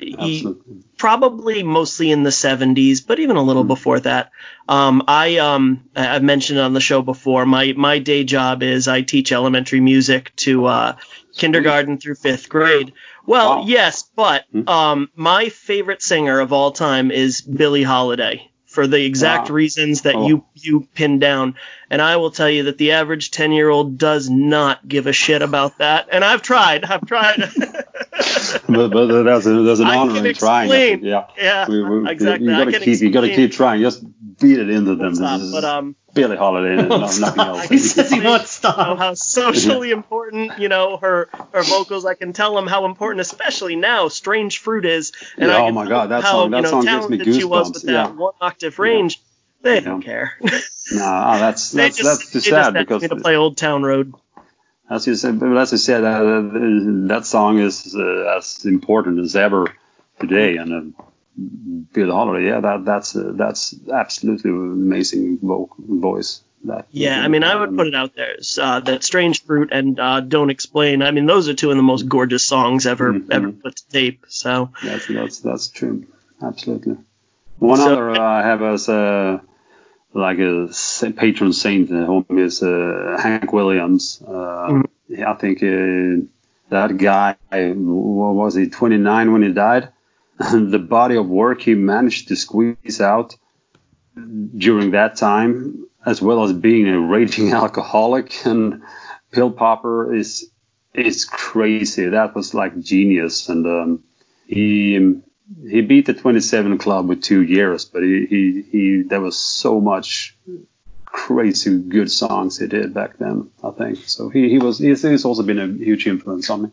S2: probably mostly in the 70s, but even a little mm. before that. Um, I um I've mentioned on the show before. My my day job is I teach elementary music to uh, kindergarten through fifth grade. Well, wow. yes, but hmm. um, my favorite singer of all time is Billie Holiday for the exact wow. reasons that oh. you you pinned down. And I will tell you that the average 10 year old does not give a shit about that. And I've tried. I've tried.
S3: but, but that's, a, that's an honor in trying.
S2: Yeah. Yeah. We, we,
S3: exactly. You gotta keep you gotta keep trying. Just beat it into them.
S2: Stop, but um,
S3: Billie Holiday, no, nothing else.
S1: he says he won't stop.
S2: You know, how socially important, you know, her her vocals. I can tell him how important, especially now, "Strange Fruit" is.
S3: And yeah, oh my God, that how, song, that you know, song gives me goosebumps. She was with that
S2: yeah. one octave range. Yeah. They don't care.
S3: no, oh, that's that's just, that's too sad because
S2: to play Old Town Road.
S3: As you said, as you said, uh, that song is uh, as important as ever today, and. Uh, Bill Holiday, yeah, that that's uh, that's absolutely amazing vocal voice. That
S2: yeah, I mean, I would put it out there. Uh, that "Strange Fruit" and uh, "Don't Explain." I mean, those are two of the most gorgeous songs ever mm-hmm. ever put to tape. So
S3: that's that's that's true. Absolutely. One so, other uh, I have as a like a patron saint at home is uh, Hank Williams. Uh, mm-hmm. I think uh, that guy, what was he, 29 when he died? the body of work he managed to squeeze out during that time, as well as being a raging alcoholic and pill popper, is is crazy. That was like genius, and um, he he beat the 27 club with two years, but he, he, he there was so much crazy good songs he did back then. I think so. He he was he's, he's also been a huge influence on me.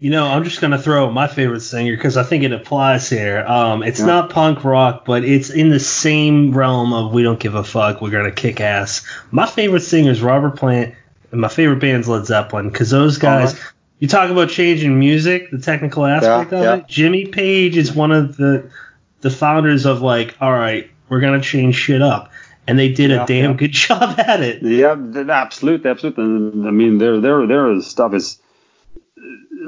S1: You know, I'm just gonna throw my favorite singer because I think it applies here. Um, it's yeah. not punk rock, but it's in the same realm of we don't give a fuck. We're gonna kick ass. My favorite singer is Robert Plant, and my favorite band's Led Zeppelin because those guys. Uh-huh. You talk about changing music, the technical aspect yeah, of yeah. it. Jimmy Page is one of the the founders of like, all right, we're gonna change shit up and they did yeah, a damn yeah. good job at it.
S3: Yeah, absolutely, absolutely. I mean, their their their stuff is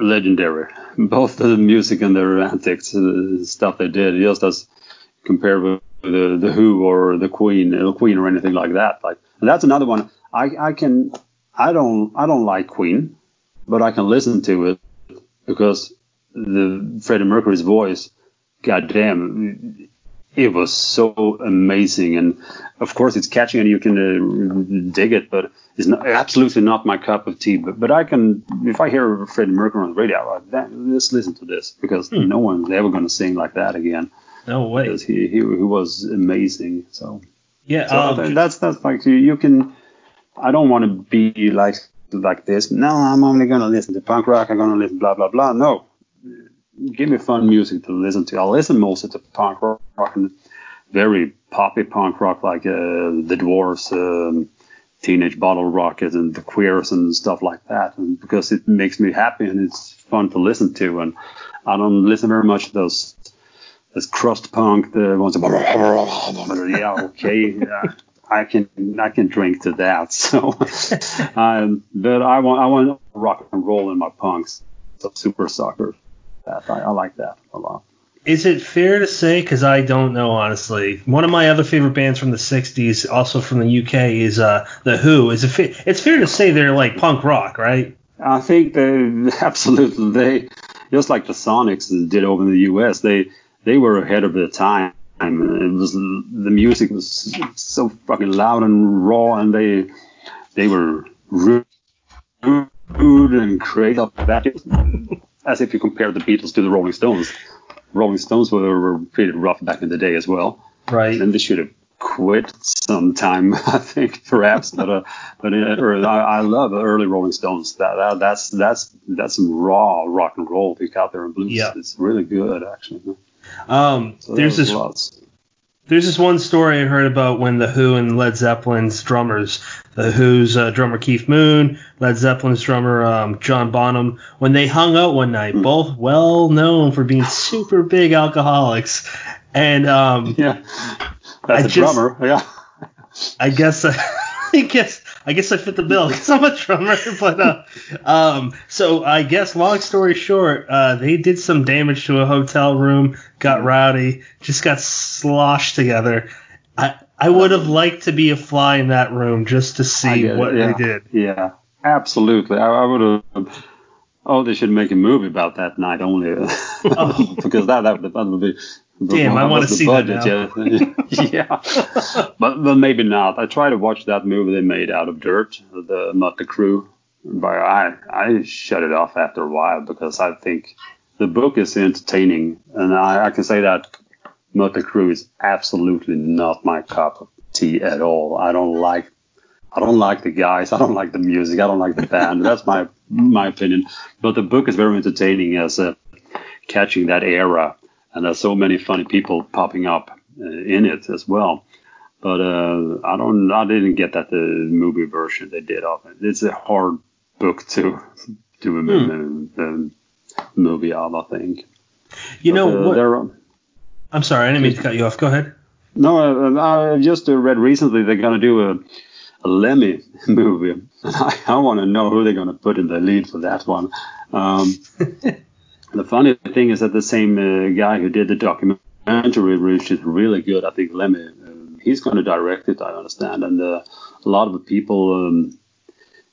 S3: legendary. Both the music and their antics, uh, stuff they did, just as compared with the the Who or the Queen, the Queen or anything like that. Like that's another one. I I can I don't I don't like Queen, but I can listen to it because the Freddie Mercury's voice, goddamn, it was so amazing. And of course, it's catchy and you can uh, dig it, but it's not, absolutely not my cup of tea. But, but I can, if I hear Fred Mercury on the radio, like, let's listen to this because hmm. no one's ever going to sing like that again.
S1: No way.
S3: Because he, he, he was amazing. So
S1: yeah,
S3: so um, that's that's like you, you can. I don't want to be like like this. No, I'm only going to listen to punk rock. I'm going to listen blah blah blah. No, give me fun music to listen to. I listen mostly to punk rock and very poppy punk rock like uh, the Dwarves, um, Teenage Bottle Rocket, and the Queers and stuff like that. And because it makes me happy and it's fun to listen to. And I don't listen very much to those those crust punk, the ones. yeah, okay, yeah. I can I can drink to that. So, um, but I want I want rock and roll in my punks. So super sucker that. I, I like that a lot.
S1: Is it fair to say, because I don't know honestly, one of my other favorite bands from the '60s, also from the UK, is uh, the Who. Is it? Fa- it's fair to say they're like punk rock, right?
S3: I think they absolutely they just like the Sonics did over in the US. They they were ahead of their time It was the music was so fucking loud and raw, and they they were rude and crazy that as if you compare the Beatles to the Rolling Stones. Rolling Stones were, were pretty rough back in the day as well.
S1: Right.
S3: And they should have quit sometime, I think, perhaps. but uh, but uh, I, I love early Rolling Stones. That, that that's that's that's some raw rock and roll they got there in blues.
S1: Yeah.
S3: It's really good actually.
S1: Um,
S3: So
S1: there's this
S3: lots.
S1: There's this one story I heard about when the Who and Led Zeppelin's drummers, the Who's uh, drummer Keith Moon, Led Zeppelin's drummer um, John Bonham, when they hung out one night,
S3: Hmm.
S1: both well known for being super big alcoholics, and um,
S3: Yeah,
S1: I
S3: that's a
S1: just-
S3: drummer. Yeah.
S1: I guess I guess I guess I fit the bill because I'm a drummer. But uh, um, so I guess long story short, uh, they did some damage to a hotel room, got rowdy, just got sloshed together. I would have liked to be a fly in that room just to see what
S3: yeah.
S1: they did.
S3: Yeah, absolutely. I, I would have. Oh, they should make a movie about that night only, oh. because that that, would- that would be.
S1: Damn, I
S3: was the
S1: see that
S3: budget, Yeah, yeah. but but maybe not. I tried to watch that movie they made out of dirt, the Mötley Crüe, but I I shut it off after a while because I think the book is entertaining, and I, I can say that Mötley Crüe is absolutely not my cup of tea at all. I don't like I don't like the guys. I don't like the music. I don't like the band. That's my my opinion. But the book is very entertaining as uh, catching that era, and there's so many funny people popping up uh, in it as well. But uh, I don't. I didn't get that the movie version they did of it. It's a hard book to do a
S1: Hmm.
S3: the movie of. I think.
S1: You
S3: But,
S1: know
S3: uh,
S1: what?
S3: there-
S1: I'm sorry, I didn't mean to cut you off. Go ahead.
S3: No, uh, I just uh, read recently they're going to do a, a Lemmy movie. And I, I want to know who they're going to put in the lead for that one. Um, the funny thing is that the same uh, guy who did the documentary, which is really good, I think Lemmy, uh, he's going to direct it, I understand. And uh, a lot of the people um,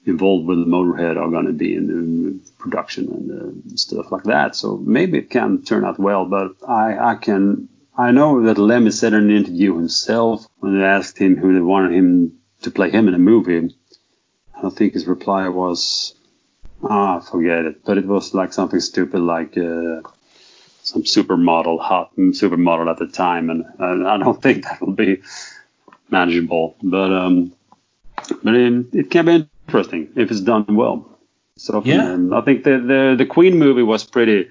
S3: involved with Motorhead are going to be in the production and uh, stuff like that. So maybe it can turn out well, but I, I can I know that Lemmy said in an interview himself when they asked him who they wanted him to play him in a movie. I think his reply was, ah, forget it. But it was like something stupid like uh, some supermodel, hot supermodel at the time, and uh, I don't think that will be manageable. But um, but it, it can be interesting if it's done well. So
S1: Yeah.
S3: I think the, the the Queen movie was pretty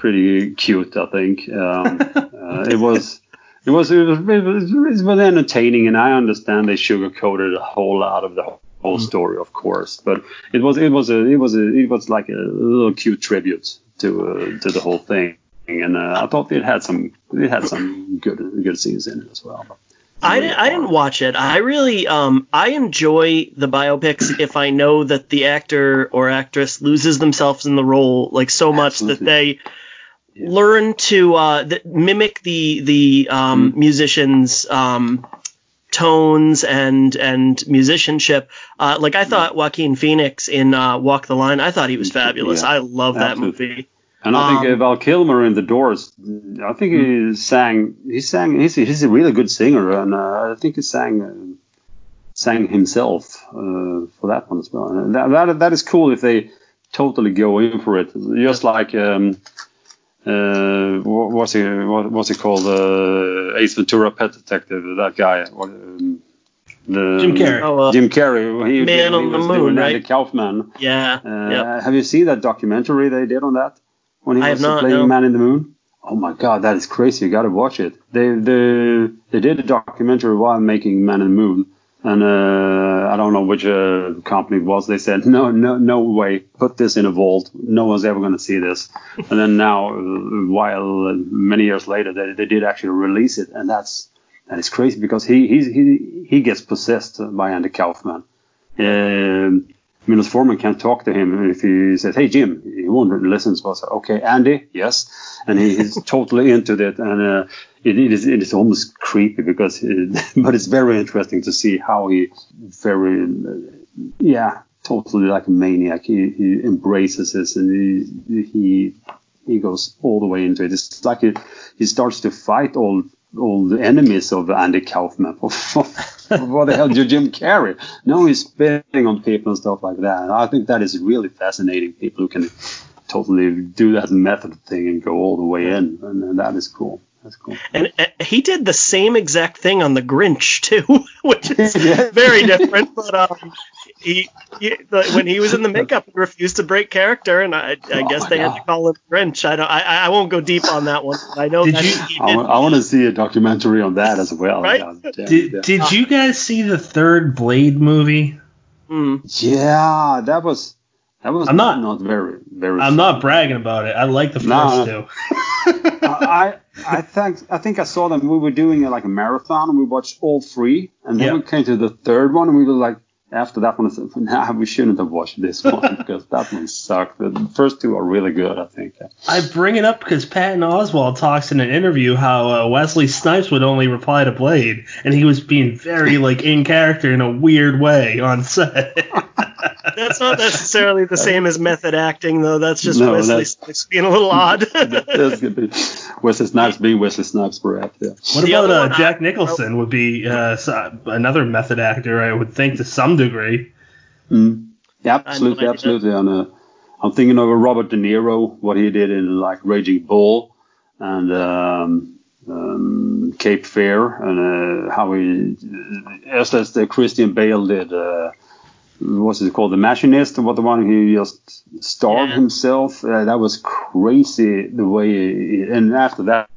S3: pretty cute. I think um, uh, it was. It was, it was it was it was entertaining, and I understand they sugarcoated a whole lot of the whole story, of course. But it was it was a it was a it was like a little cute tribute to uh, to the whole thing, and uh, I thought it had some it had some good good scenes in it as well.
S2: I didn't, I didn't watch it. I really um I enjoy the biopics if I know that the actor or actress loses themselves in the role like so much that they learn to uh th- mimic the the um musicians um tones and and musicianship. Uh, like I thought Joaquin Phoenix in uh, Walk the Line, I thought he was fabulous.
S3: Yeah.
S2: I love that
S3: Absolutely.
S2: movie.
S3: And I think
S2: Um,
S3: uh, Val Kilmer in The Doors, I think he sang, he sang, he's, he's a really good singer, and uh, I think he sang, uh, sang himself uh, for that one as well. And that, that, that is cool if they totally go in for it, just like, um, uh, what, what's he, what, what's he called, uh, Ace Ventura, Pet Detective, that guy, what, um, the,
S1: Jim Carrey.
S2: Oh, uh,
S3: Jim Carrey. He,
S2: Man
S3: he
S2: on the Moon, right?
S3: Andy Kaufman.
S2: Yeah.
S3: Uh,
S2: yep.
S3: Have you seen that documentary they did on that when he
S2: I
S3: was
S2: have not,
S3: playing
S2: no.
S3: Man in the Moon? Oh my God, that is crazy! You got to watch it. They they they did a documentary while making Man in the Moon, and uh, I don't know which uh, company it was. They said no no no way, put this in a vault. No one's ever going to see this. and then now, uh, while uh, many years later, they, they did actually release it, and that's that is crazy because he he he he gets possessed by Andy Kaufman. Um, Milos Forman can't talk to him if he says, "Hey Jim," he won't listen. So I said, "Okay, Andy, yes," and he, he's totally into it, and uh, it, it is it is almost creepy because, it, but it's very interesting to see how he very, uh, yeah, totally like a maniac. He, he embraces this and he he he goes all the way into it. It's like he, he starts to fight all all the enemies of Andy Kaufman. what the hell did Jim Carrey? No, he's spitting on people and stuff like that. I think that is really fascinating. People who can totally do that method thing and go all the way in, and, and that is cool. That's cool.
S2: And uh, he did the same exact thing on The Grinch too, which is very different. But um, he, he the, when he was in the makeup, he refused to break character, and I, I
S3: Oh
S2: guess they
S3: God.
S2: had to call him Grinch. I don't. I, I won't go deep on that one. I know
S1: Did
S2: that
S1: you-
S2: he
S3: I, I want to see a documentary on that as well.
S2: Right?
S3: Yeah, yeah,
S1: Did,
S3: yeah.
S1: did you guys see the third Blade movie?
S2: Mm.
S3: Yeah, that was that was
S1: I'm not-
S3: not very very.
S1: I'm not bragging about it. I like the first
S3: No,
S1: two.
S3: I I think I think I saw them. We were doing uh, like a marathon, and we watched all three, and then
S1: Yeah.
S3: we came to the third one, and we were like, after that one, I said, nah, we shouldn't have watched this one because that one sucked. The first two are really good, I think.
S1: I bring it up because Patton Oswalt talks in an interview how uh, Wesley Snipes would only reply to Blade, and he was being very like in character in a weird way on set.
S2: That's not necessarily the same as method acting, though. That's just
S3: No,
S2: Wesley
S3: that's-
S2: Snipes being a little odd.
S3: That's good. Wesley Snipes being Wesley Snipes, perhaps. Yeah.
S1: What
S2: The
S1: about uh, Jack Nicholson? Would be uh, another method actor, I would think, to some degree.
S3: Mm. Yeah, absolutely, absolutely. And uh, I'm thinking of Robert De Niro, what he did in like Raging Bull and um, um, Cape Fear, and uh, how he, as as the Christian Bale did. Uh, what's it called? The Machinist, what the one who just starved
S2: Yeah.
S3: himself. Uh, that was crazy the way. He, and after that,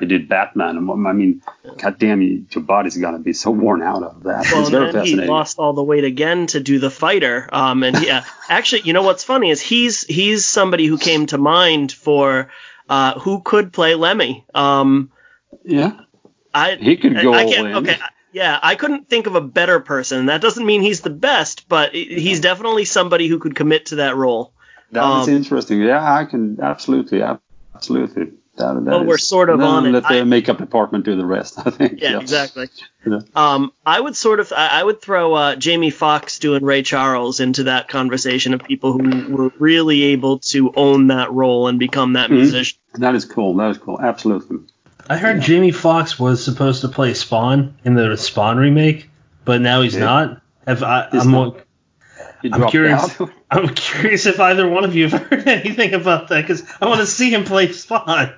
S3: he did Batman. And I mean, goddamn, you, your body's gonna be so worn out of that.
S2: Well,
S3: it's very
S2: then he lost all the weight again to do the fighter. Um, and yeah, actually, you know what's funny is he's he's somebody who came to mind for uh, who could play Lemmy. Um,
S3: yeah.
S2: I
S3: He could go
S2: I
S3: all in.
S2: Okay, yeah, I couldn't think of a better person. That doesn't mean he's the best, but he's definitely somebody who could commit to that role.
S3: That is
S2: Um,
S3: interesting. Yeah, I can absolutely, absolutely. That, that
S2: Well, we're sort of on it.
S3: Let the
S2: I-
S3: makeup department do the rest. I think.
S2: Yeah, exactly.
S3: Yeah.
S2: Um, I would sort of, I I would throw uh, Jamie Foxx doing Ray Charles into that conversation of people who were really able to own that role and become that
S3: Mhm.
S2: musician.
S3: That is cool. That is cool. Absolutely.
S1: I heard Jamie Foxx was supposed to play Spawn in the Spawn remake, but now he's
S3: Yeah.
S1: not. Have I, I'm,
S3: not.
S1: I'm curious.
S3: out.
S1: I'm curious if either one of you have heard anything about that because I want to see him play Spawn.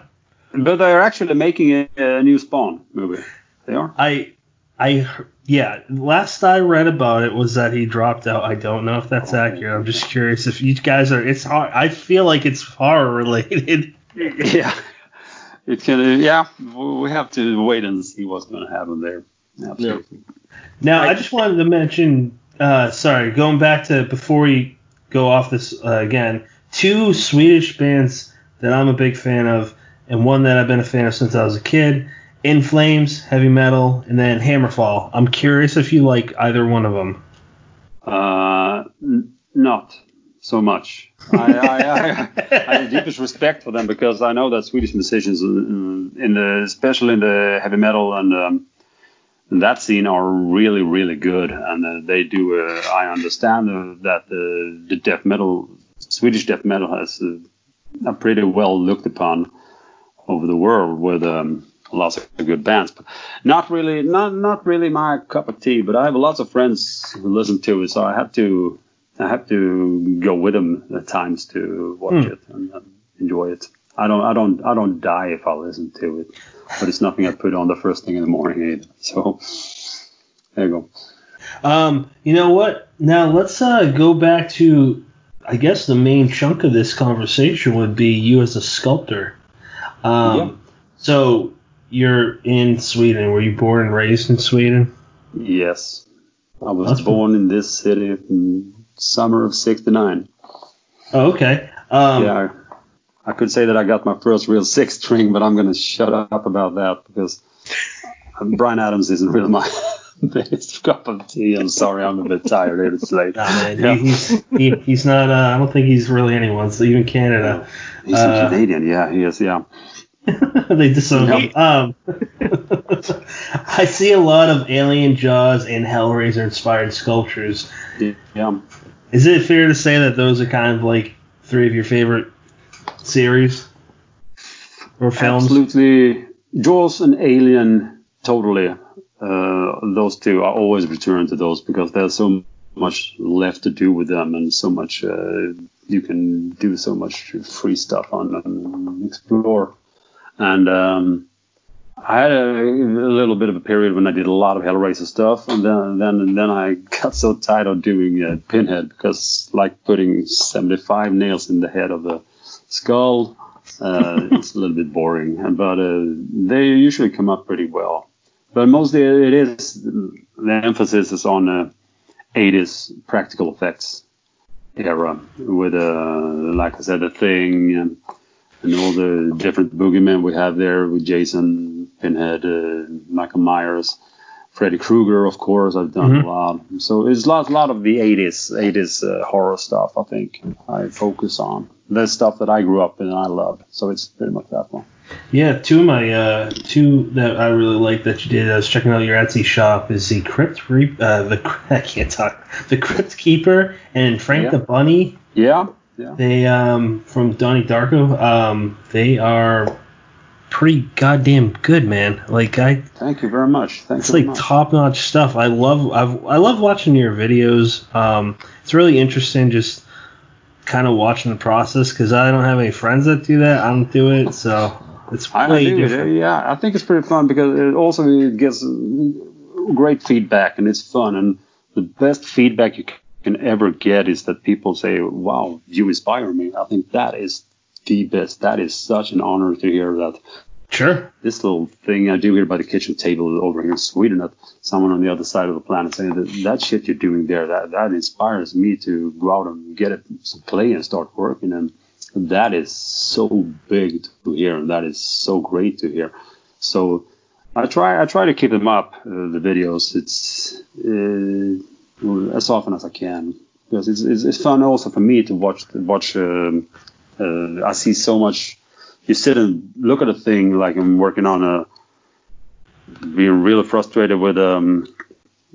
S3: but they are actually making a, a new Spawn movie. They are.
S1: I, I, yeah. Last I read about it was that he dropped out. I don't know if that's oh. accurate. I'm just curious if you guys are. It's hard. I feel like it's horror related.
S3: Yeah. It can. Yeah. We have to wait and see what's going to happen there. Absolutely.
S1: Now, I just wanted to mention, uh, sorry, going back to before we go off this uh, again, two Swedish bands that I'm a big fan of, and one that I've been a fan of since I was a kid In Flames, heavy metal, and then Hammerfall. I'm curious if you like either one of them.
S3: Uh, n- not so much. I, I, I, I have the deepest respect for them because I know that Swedish musicians, in, in the especially in the heavy metal and um, that scene, are really, really good, and uh, they do. Uh, I understand uh, that uh, the death metal, Swedish death metal, has uh, are pretty well looked upon over the world with um, lots of good bands, but not really, not not really my cup of tea. But I have lots of friends who listen to it, so I had to I have to go with them at times to watch
S1: Hmm.
S3: it and um, enjoy it. I don't I don't I don't die if I listen to it, but it's nothing I put on the first thing in the morning either. So there you go.
S1: Um, you know what? Now let's uh, go back to, I guess the main chunk of this conversation would be you as a sculptor. Um,
S3: Yeah.
S1: So you're in Sweden. Were you born and raised in Sweden?
S3: Yes, I was
S1: That's
S3: born in this city summer of '69.
S1: Oh, okay. Um,
S3: yeah, I, I could say that I got my first real six string, but I'm gonna shut up about that because Bryan Adams isn't really my biggest cup of tea. I'm sorry, I'm a bit tired. It's late.
S1: Nah, man,
S3: Yeah.
S1: he, he's he, he's not. Uh, I don't think he's really anyone's. Even Canada,
S3: He's
S1: uh,
S3: a Canadian. Yeah, he is. Yeah.
S1: they disown him. Um, I see a lot of Alien Jaws and Hellraiser inspired sculptures.
S3: Yeah.
S1: Is it fair to say that those are kind of like three of your favorite series or films?
S3: Absolutely. Jaws and Alien, totally. Uh, those two, I always return to those because there's so much left to do with them and so much uh, you can do so much free stuff on and explore. And um, I had a, a, little bit of a period when I did a lot of Hellraiser stuff, and then then and then I got so tired of doing uh, Pinhead because like putting 75 nails in the head of a skull, uh, it's a little bit boring. But uh, they usually come up pretty well. But mostly it is the emphasis is on 80s uh, practical effects era with uh, like I said, the thing and, and all the different boogeymen we have there with Jason, Pinhead, uh, Michael Myers, Freddy Krueger, of course. I've done mm-hmm. a lot. So it's a lot, lot of the 80s, 80s uh, horror stuff. I think I focus on the stuff that I grew up in and I loved. So it's pretty much that one.
S1: Yeah, two of my uh, two that I really like that you did. I was checking out your Etsy shop. Is the Crypt Re- uh, the I can't talk the Crypt Keeper and Frank
S3: yeah.
S1: the Bunny.
S3: Yeah, yeah.
S1: They um from Donnie Darko. Um, they are pretty goddamn good, man. Like I.
S3: Thank you very much. Thank you.
S1: it's like top notch stuff. I love I've, I love watching your videos. Um, it's really interesting just kind of watching the process because I don't have any friends that do that. I don't do it, so it's way different.
S3: It. Yeah, I think it's pretty fun because it also gets great feedback and it's fun. And the best feedback you can ever get is that people say, "Wow, you inspire me." I think that is the best. That is such an honor to hear that.
S1: Sure.
S3: This little thing I do here by the kitchen table over here in Sweden, that someone on the other side of the planet saying that that shit you're doing there, that that inspires me to go out and get it, some play and start working and that is so big to hear and that is so great to hear. So I try I try to keep them up uh, the videos. It's uh, as often as I can because it's, it's, it's fun also for me to watch watch. Um, uh, I see so much. You sit and look at a thing like I'm working on a being really frustrated with um,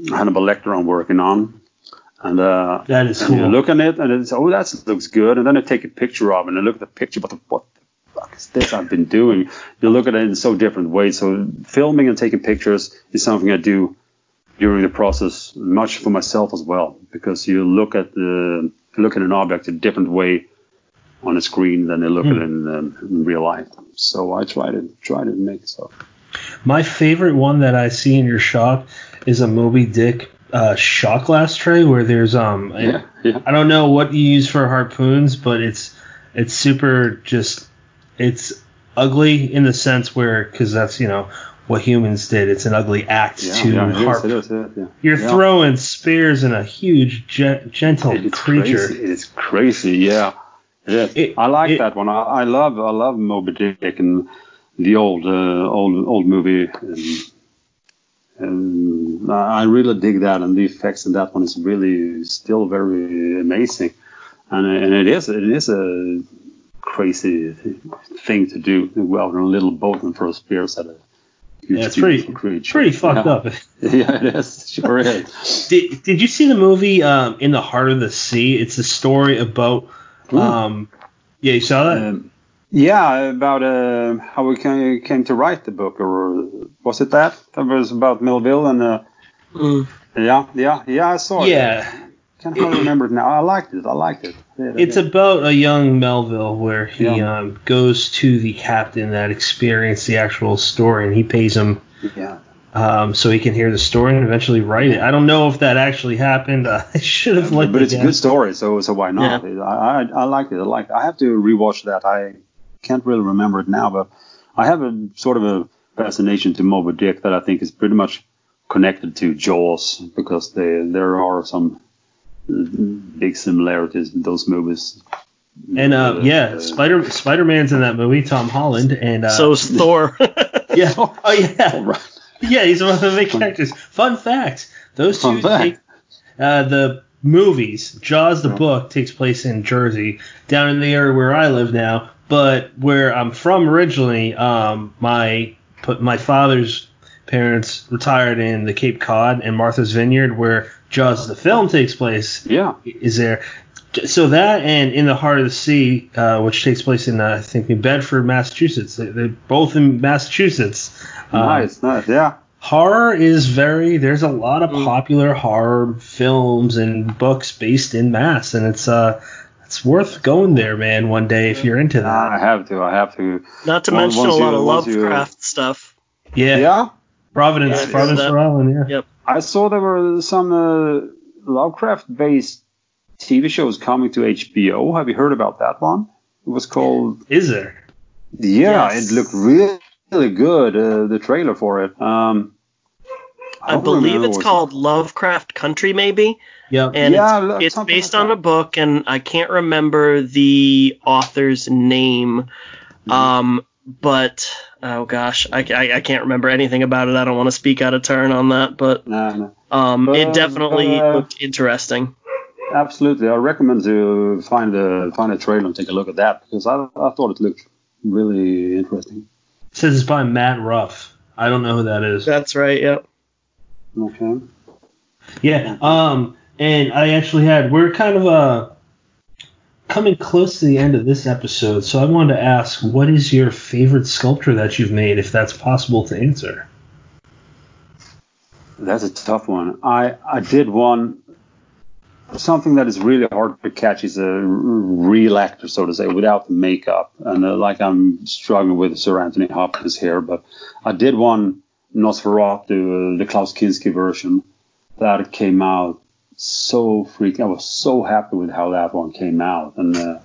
S3: Hannibal Lecter I'm working on, and uh,
S1: that is cool.
S3: You look at it and it's oh that looks good, and then I take a picture of it and I look at the picture, but what the fuck is this I've been doing? You look at it in so different ways. So filming and taking pictures is something I do during the process, much for myself as well, because you look at the look at an object a different way on a screen than they look mm. at it in, um, in real life. So I try to try to make so.
S1: My favorite one that I see in your shop is a Moby Dick uh, shot glass tray where there's um
S3: yeah, yeah. I
S1: don't know what you use for harpoons, but it's it's super just it's ugly in the sense where because that's you know what humans did. It's an ugly act
S3: yeah,
S1: to
S3: yeah,
S1: harp.
S3: It is, it is, yeah.
S1: You're throwing spears in a huge ge- gentle creature.
S3: Crazy. It's crazy, yeah. It. It, I like it, that one. I, I, love I love Moby Dick and the old uh, old old movie. And, and I really dig that, and the effects in that one is really still very amazing, and and it is it is a crazy thing to do. Out on a little boat and throw spears at a
S1: yeah, it's pretty creature. pretty fucked
S3: yeah.
S1: up.
S3: yeah, it is. Sure
S1: is. did Did you see the movie um, In the Heart of the Sea? It's a story about. Um, yeah, you saw that. Um,
S3: yeah, about uh, how we came, came to write the book, or was it that? That was about Melville and. Uh, mm. Yeah, yeah, yeah. I saw
S1: it. Yeah.
S3: Can't hardly remember it now. I liked it. I liked it.
S1: Yeah, it's about a young Melville where he yeah. um, goes to the captain that experienced the actual story, and he pays him.
S3: Yeah.
S1: Um, so he can hear the story and eventually write it. I don't know if that actually happened. Uh, I should have
S3: looked. But it's a good story, so so why not? I, I I like it. I like. It. I have to rewatch that. I can't really remember it now, but I have a sort of a fascination to Moby Dick that I think is pretty much connected to Jaws because they, there are some big similarities in those movies.
S1: And uh, uh, yeah, uh, Spider Spider Man's in that movie, Tom Holland, and uh,
S2: so is Thor.
S1: yeah. Oh yeah. Yeah, he's one of the main characters. Fun fact: those two take uh, the movies. Jaws, the book, takes place in Jersey, down in the area where I live now. But where I'm from originally, um, my my father's parents retired in the Cape Cod and Martha's Vineyard, where Jaws the film takes place.
S3: Yeah.
S1: Is there? So that and In the Heart of the Sea, uh, which takes place in uh, I think New Bedford, Massachusetts. They, they're both in Massachusetts. Um,
S3: Nice, nice. Yeah.
S1: horror is very there's a lot of
S2: Mm.
S1: popular horror films and books based in mass and it's uh it's worth going there man one day if you're into that.
S3: I have to. I have to.
S2: Not to
S3: Once-
S2: mention a lot
S3: you-
S2: of
S3: once you-
S2: Lovecraft stuff.
S1: yeah,
S3: Yeah.
S1: Providence
S2: Yeah,
S1: providence
S2: that-
S1: Rhode Island yeah
S2: Yep.
S3: I saw there were some uh, Lovecraft-based TV shows coming to HBO. Have you heard about that one? It was called.
S1: is there
S3: Yeah,
S2: Yes.
S3: it looked really, really good. Uh, the trailer for it. Um,
S2: I
S3: don't
S2: believe it's
S3: what-
S2: called Lovecraft Country, maybe.
S1: yep
S2: and
S3: Yeah, lo-
S2: it's, it's based
S3: like
S2: on a book and i can't remember the author's name
S3: Mm-hmm.
S2: um but oh gosh. I, I, I can't remember anything about it. I don't want to speak out of turn on that but
S3: No, no.
S2: um
S3: But,
S2: it definitely
S3: uh,
S2: looked interesting.
S3: Absolutely, I recommend to find the find a trailer and take a look at that because I, I thought it looked really interesting.
S1: it says it's by Matt Ruff. I don't know who that is.
S2: That's right yep.
S3: Okay.
S1: yeah um and I actually had we're kind of uh coming close to the end of this episode so I wanted to ask what is your favorite sculpture that you've made if that's possible to answer
S3: That's a tough one. I I did one. Something that is really hard to catch is a real actor, so to say, without the makeup. And uh, like I'm struggling with Sir Anthony Hopkins here, but I did one Nosferatu, uh, the Klaus Kinski version, that came out so freaking. I was so happy with how that one came out, and uh,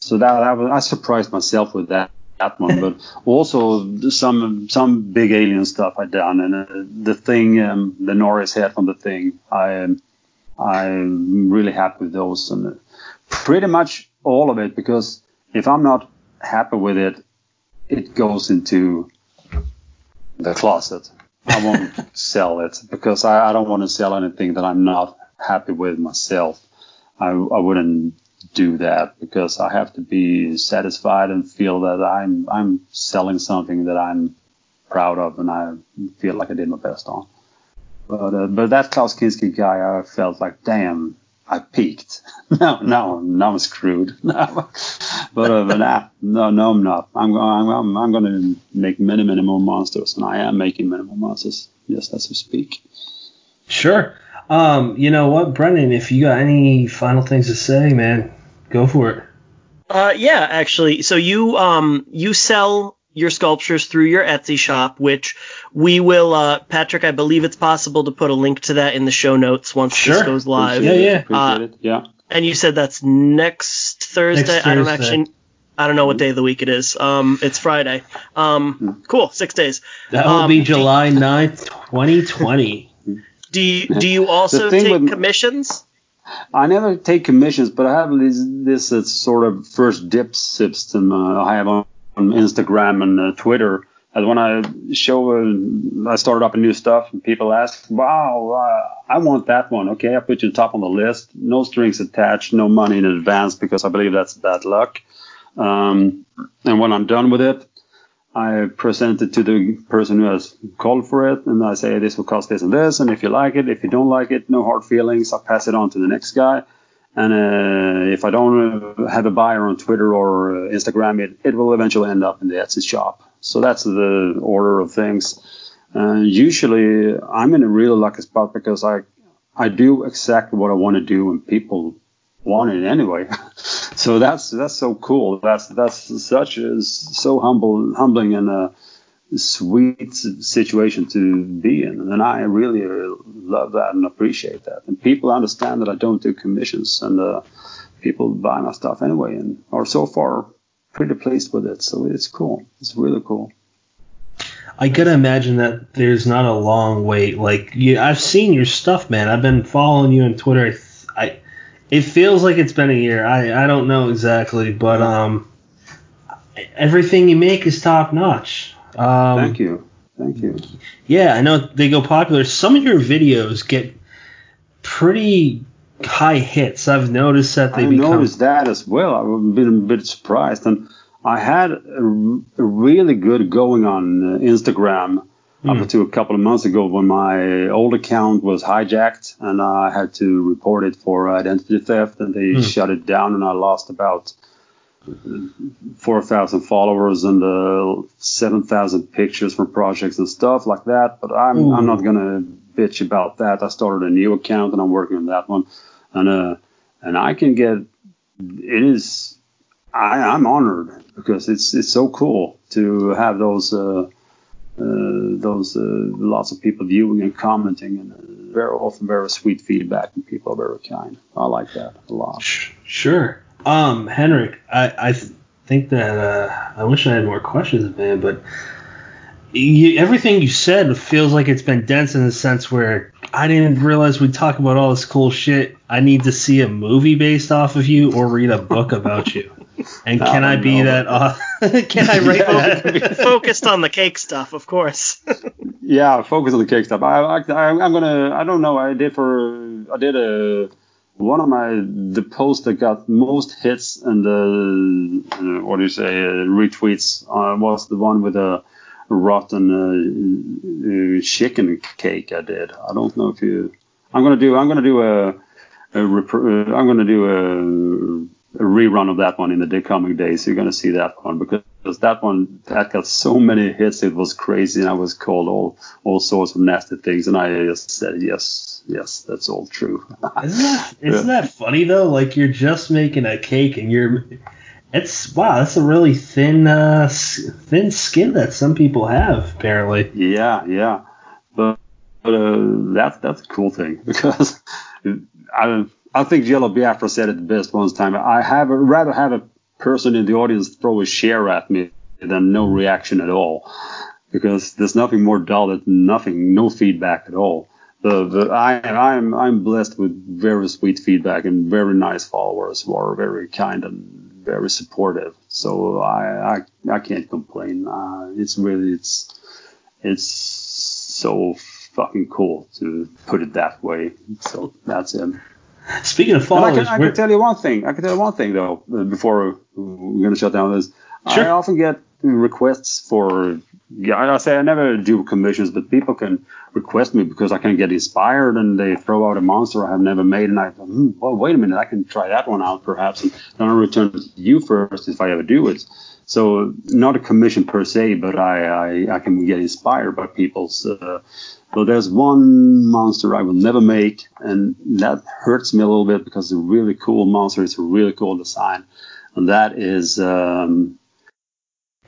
S3: so that, that was, I surprised myself with that that one, but also some some big alien stuff I done, and uh, the thing, um, the Norris head from the thing, I I'm really happy with those, and uh, pretty much all of it because if I'm not happy with it, it goes into the closet. I won't sell it because I, I don't want to sell anything that I'm not happy with myself. I, I wouldn't do that because I have to be satisfied and feel that I'm I'm selling something that I'm proud of and I feel like I did my best on. But uh, but that Klaus Kinski guy, I felt like damn, I peaked. no, no, now I'm screwed. No. but uh, but nah, no, no, I'm not. I'm I'm I'm, I'm going to make many many more monsters, and I am making many more monsters just as we speak.
S1: Sure. Um, you know what, Brendan, if you got any final things to say, man, go for it.
S2: Uh, yeah, actually. So you um you sell your sculptures through your Etsy shop, which we will, uh, Patrick. I believe it's possible to put a link to that in the show notes once this goes live.
S1: Yeah, yeah.
S2: Uh,
S3: it. Yeah.
S2: And you said that's next Thursday.
S1: Next Thursday.
S2: I don't actually. I don't know what day of the week it is. Um, it's Friday. Um, cool. Six days.
S1: That will
S2: Um,
S1: be July 9th, 2020.
S2: Do you do you also take
S3: with-
S2: commissions?
S3: I never take commissions, but I have this this uh, sort of first dip system uh, I have on, on Instagram and uh, Twitter. And when I show, uh, I started up a new stuff, and people ask, "Wow, uh, I want that one." Okay, I put you top on the list. No strings attached, no money in advance because I believe that's bad luck. Um, and when I'm done with it, I present it to the person who has called for it, and I say this will cost this and this, and if you like it, if you don't like it, no hard feelings. I pass it on to the next guy, and uh, if I don't uh, have a buyer on Twitter or uh, Instagram, it, it will eventually end up in the Etsy shop. So that's the order of things. Uh, usually, I'm in a really lucky spot because I I do exactly what I want to do, and people want it anyway. so that's that's so cool. That's that's such a so humble, humbling, and a sweet situation to be in. And I really uh, love that and appreciate that. And people understand that I don't do commissions, and uh, people buy my stuff anyway, and are so far pretty pleased with it. So it's cool. It's really cool.
S1: I gotta imagine that there's not a long wait. Like, you, I've seen your stuff, man. I've been following you on Twitter. I, I it feels like it's been a year. I, I don't know exactly, but um, everything you make is top notch. Um,
S3: Thank you. Thank you.
S1: Yeah, I know they go popular. Some of your videos get pretty high hits. I've noticed that they
S3: I
S1: become.
S3: noticed that as well. I've been a bit surprised, and I had a, a really good going on uh, Instagram up
S1: Hmm.
S3: to a couple of months ago when my old account was hijacked and I had to report it for identity theft and they
S1: Hmm.
S3: shut it down and I lost about 4,000 followers and uh, 7,000 pictures from projects and stuff like that. But I'm,
S1: Ooh.
S3: I'm not going to bitch about that. I started a new account and I'm working on that one. And, uh, and I can get, it is, I, I'm honored because it's, it's so cool to have those, uh, uh, those uh, lots of people viewing and commenting and uh, very often very sweet feedback and people are very kind. I like that a lot.
S1: Sure. Um, Henrik, I, I th- think that uh, I wish I had more questions, man, but you, everything you said feels like it's been dense in the sense where I didn't realize we'd talk about all this cool shit. I need to see a movie based off of you or read a book about you. And can I,
S3: don't
S1: be
S3: know,
S1: that? Uh, can I write that?
S2: Focused on the cake stuff, of course.
S3: Yeah, focus on the cake stuff. I, I, I- I'm gonna. I don't know. I did for. I did a. One of my the posts that got most hits and the uh, what do you say uh, retweets uh, was the one with a rotten uh, uh, chicken cake. I did. I don't know if you. I'm gonna do. I'm gonna do a. a rep- uh, I'm gonna do a, a rerun of that one in the coming days. You're gonna see that one because that one that got so many hits. It was crazy, and I was called all all sorts of nasty things, and I just said yes, yes, that's all true.
S1: Isn't that isn't that funny though? Like you're just making a cake and you're it's wow, that's a really thin uh, thin skin that some people have apparently.
S3: Yeah, yeah, but, but uh, that's that's a cool thing because I I think Jello Biafra said it best one time. I have a, rather have a person in the audience throw a chair at me than no reaction at all because there's nothing more dull than nothing, no feedback at all. The, the I I'm I'm blessed with very sweet feedback and very nice followers who are very kind and very supportive. So I I, I can't complain. Uh, it's really it's it's so fucking cool to put it that way. So that's it.
S1: Speaking of
S3: And I can, I can tell you one thing. I can tell you one thing though uh, before we're gonna shut down this.
S1: Sure.
S3: I often get requests for. Yeah, I say I never do commissions, but people can request me because I can get inspired and they throw out a monster I have never made, and I go, hmm, well, wait a minute, I can try that one out perhaps, and then I return to you first if I ever do it. So not a commission per se, but I I, I can get inspired by people's. Uh, so there's one monster I will never make, and that hurts me a little bit because it's a really cool monster. It's a really cool design, and that is um,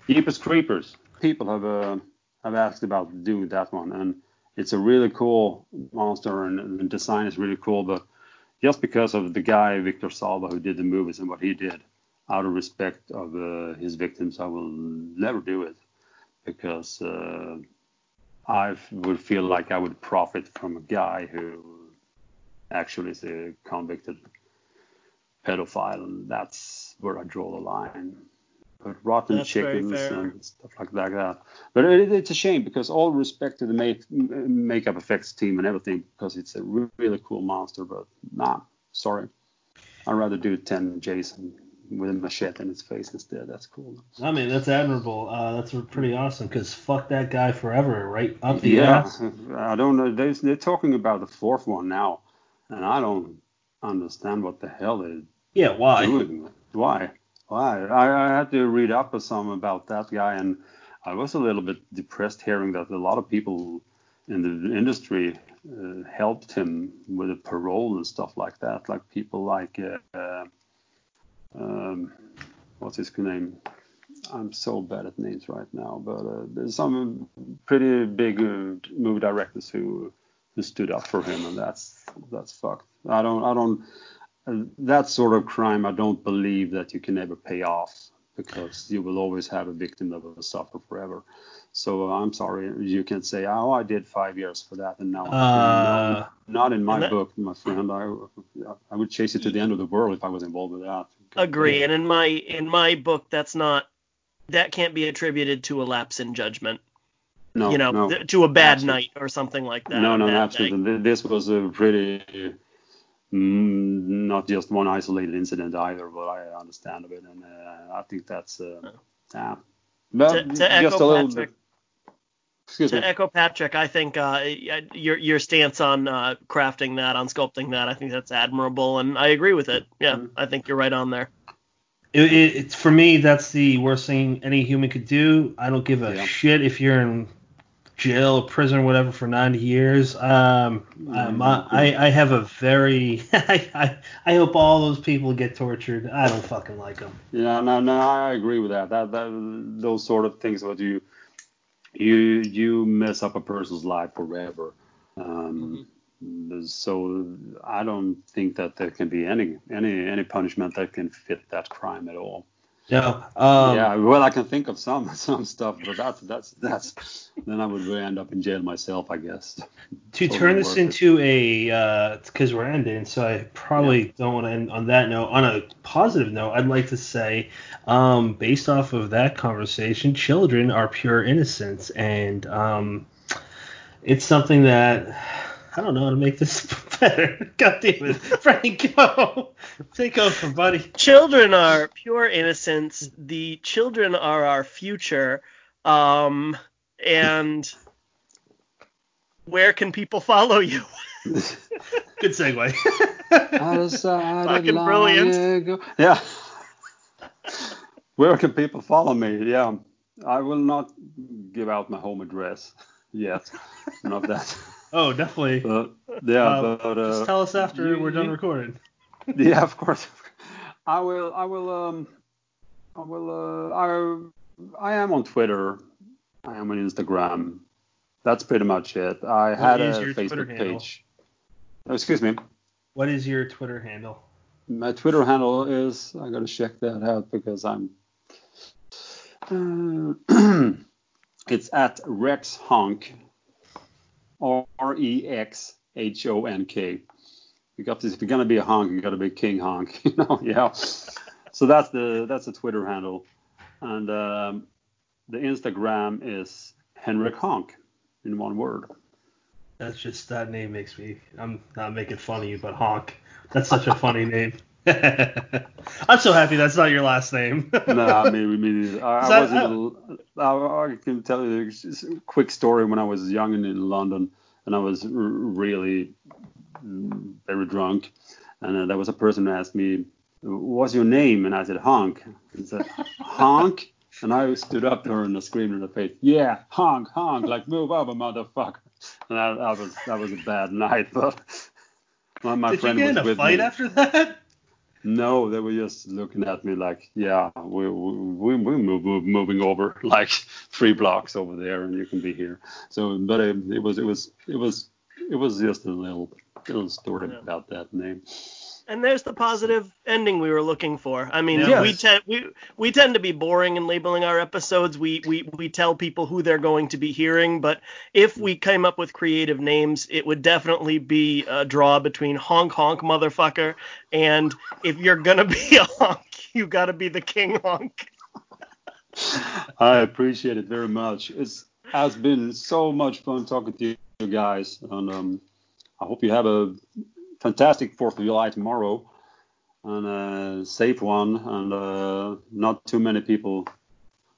S3: Creepers. People have uh, have asked about doing that one, and it's a really cool monster, and the design is really cool. But just because of the guy Victor Salva who did the movies and what he did, out of respect of uh, his victims, I will never do it because. Uh, I would feel like I would profit from a guy who actually is a convicted pedophile, and that's where I draw the line. But rotten
S2: That's
S3: chickens and stuff like that. But it, it's a shame because all respect to the make, makeup effects team and everything, because it's a really cool monster. But nah, sorry, I'd rather do 10 Jason with a machete in his face instead. That's cool.
S1: I mean, that's admirable. Uh, that's pretty awesome because fuck that guy forever, right up the
S3: yeah,
S1: ass.
S3: I don't know. They, they're talking about the fourth one now, and I don't understand what the hell they're
S1: Yeah, why?
S3: doing. Why? Why? I, I had to read up some about that guy, and I was a little bit depressed hearing that a lot of people in the industry uh, helped him with a parole and stuff like that. Like people like, uh, uh, um, what's his name? I'm so bad at names right now, but uh, there's some pretty big uh, movie directors who who stood up for him, and that's that's fucked. I don't I don't uh, that sort of crime. I don't believe that you can ever pay off because you will always have a victim that will suffer forever. So uh, I'm sorry, you can say, oh, I did five years for that, and now
S1: Uh,
S3: no, not in my
S2: that-
S3: book, my friend. I I would chase it to the end of the world if I was involved with that.
S2: Agree. And in my in my book, that's not that can't be attributed to a lapse in judgment.
S3: No,
S2: you know,
S3: no.
S2: th- to a bad
S3: Absolutely.
S2: night or something like that.
S3: No, no,
S2: bad
S3: no,
S2: day.
S3: absolutely. Th- This was a pretty, mm, not just one isolated incident either, but I understand of it, and uh, I think that's, uh, yeah. But
S2: To- to echo
S3: just a little
S2: Patrick-
S3: bit. Excuse
S2: to
S3: me.
S2: echo Patrick, I think uh, your your stance on uh, crafting that, on sculpting that, I think that's admirable, and I agree with it. Yeah,
S3: Mhm.
S2: I think you're right on there.
S1: It, it, it's for me. That's the worst thing any human could do. I don't give a
S3: Yeah.
S1: shit if you're in jail, or prison, or whatever for 90 years. Um, um, I, I I have a very I, I I hope all those people get tortured. I don't fucking like them.
S3: Yeah, no, no, I agree with that. That, that those sort of things what you you you mess up a person's life forever. Um, So I don't think that there can be any any any punishment that can fit that crime at all.
S1: No. Um,
S3: yeah, well, I can think of some some stuff, but that's that's that's then I would really end up in jail myself, I guess.
S1: to
S3: Totally
S1: turn this
S3: worth it.
S1: into a because we're ending, so I probably don't want to end on that note. On a positive note, I'd like to say, um, based off of that conversation, children are pure innocence, and um, it's something that I don't know how to make this better. God damn it, Frank, go take over, buddy.
S2: Children are pure innocence. The children are our future. Um, and where can people follow you?
S1: Good segue.
S3: Other side
S2: Fucking
S3: of
S2: brilliant.
S3: Lago. Yeah. Where can people follow me? Yeah, I will not give out my home address yet. Not that.
S1: Oh, definitely.
S3: But yeah,
S1: Uh,
S3: but uh,
S1: Just tell us after
S3: you-
S1: we're done
S3: you-
S1: recording.
S3: yeah, of course. I will. I will. Um. I will. Uh. I. I am on Twitter. I am on Instagram. That's pretty much it. I had
S1: is
S3: a
S1: your
S3: Facebook
S1: handle?
S3: page. Oh, excuse me.
S1: What is your Twitter handle?
S3: My Twitter handle is. I gotta check that out because I'm. Uh, it's at Rex Honk. R E X H O N K. You got this. If you're gonna be a honk, you gotta be King Honk. You know, yeah. So that's the that's the Twitter handle, and um, the Instagram is Henrik Honk in one word.
S1: That's just that name makes me. I'm not making fun of you, but honk. That's such a funny name. I'm so happy that's not your last name.
S3: no, I mean, we mean, I, I was in, I, I can tell you a quick story when I was young and in London, and I was r- really mm, very drunk, and uh, there was a person who asked me, "What's your name?" And I said, "Honk." He said, "Honk." And I stood up to her and I screamed in her face, "Yeah, honk, honk, like move over, motherfucker." And that, that was that was a bad night, but my, my
S1: Did you get in a fight
S3: me.
S1: after that?
S3: No, they were just looking at me like, yeah, we we we move, move moving over like three blocks over there, and you can be here. So, but it, it was it was it was it was just a little little story
S2: Yeah.
S3: about that name.
S2: And there's the positive ending we were looking for. I mean,
S1: Yes.
S2: we tend we we tend to be boring in labeling our episodes. We we we tell people who they're going to be hearing, but if we came up with creative names, it would definitely be a draw between honk honk motherfucker and if you're gonna be a honk, you gotta be the king honk.
S3: I appreciate it very much. It's has been so much fun talking to you guys, and um, I hope you have a fantastic Fourth of July tomorrow, and a safe one, and uh, not too many people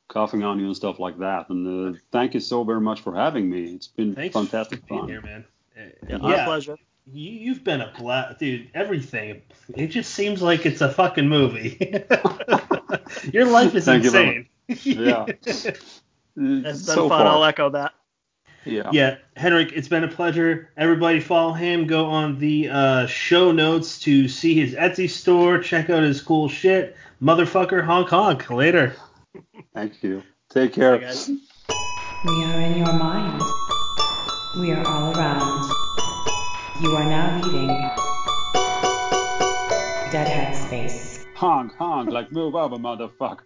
S3: coughing on you and stuff like that. And uh, thank you so very much for having me. It's been
S1: Thanks
S3: fantastic
S1: for being
S3: fun.
S1: here, man. Uh,
S2: Yeah,
S1: yeah,
S2: Our pleasure.
S1: You, you've been a blast, dude. Everything. It just seems like it's a fucking movie. Your life is
S3: Thank you
S1: insane.
S3: Yeah.
S2: It's been
S3: so
S2: fun.
S3: far.
S2: I'll echo that.
S3: Yeah.
S1: Yeah, Henrik, it's been a pleasure. Everybody follow him. Go on the uh, show notes to see his Etsy store. Check out his cool shit. Motherfucker, honk honk. Later.
S3: Thank you. Take care.
S2: Bye, guys.
S4: We are in your mind. We are all around. You are now leaving Deadhead Space.
S3: Honk, honk, like move over, motherfucker.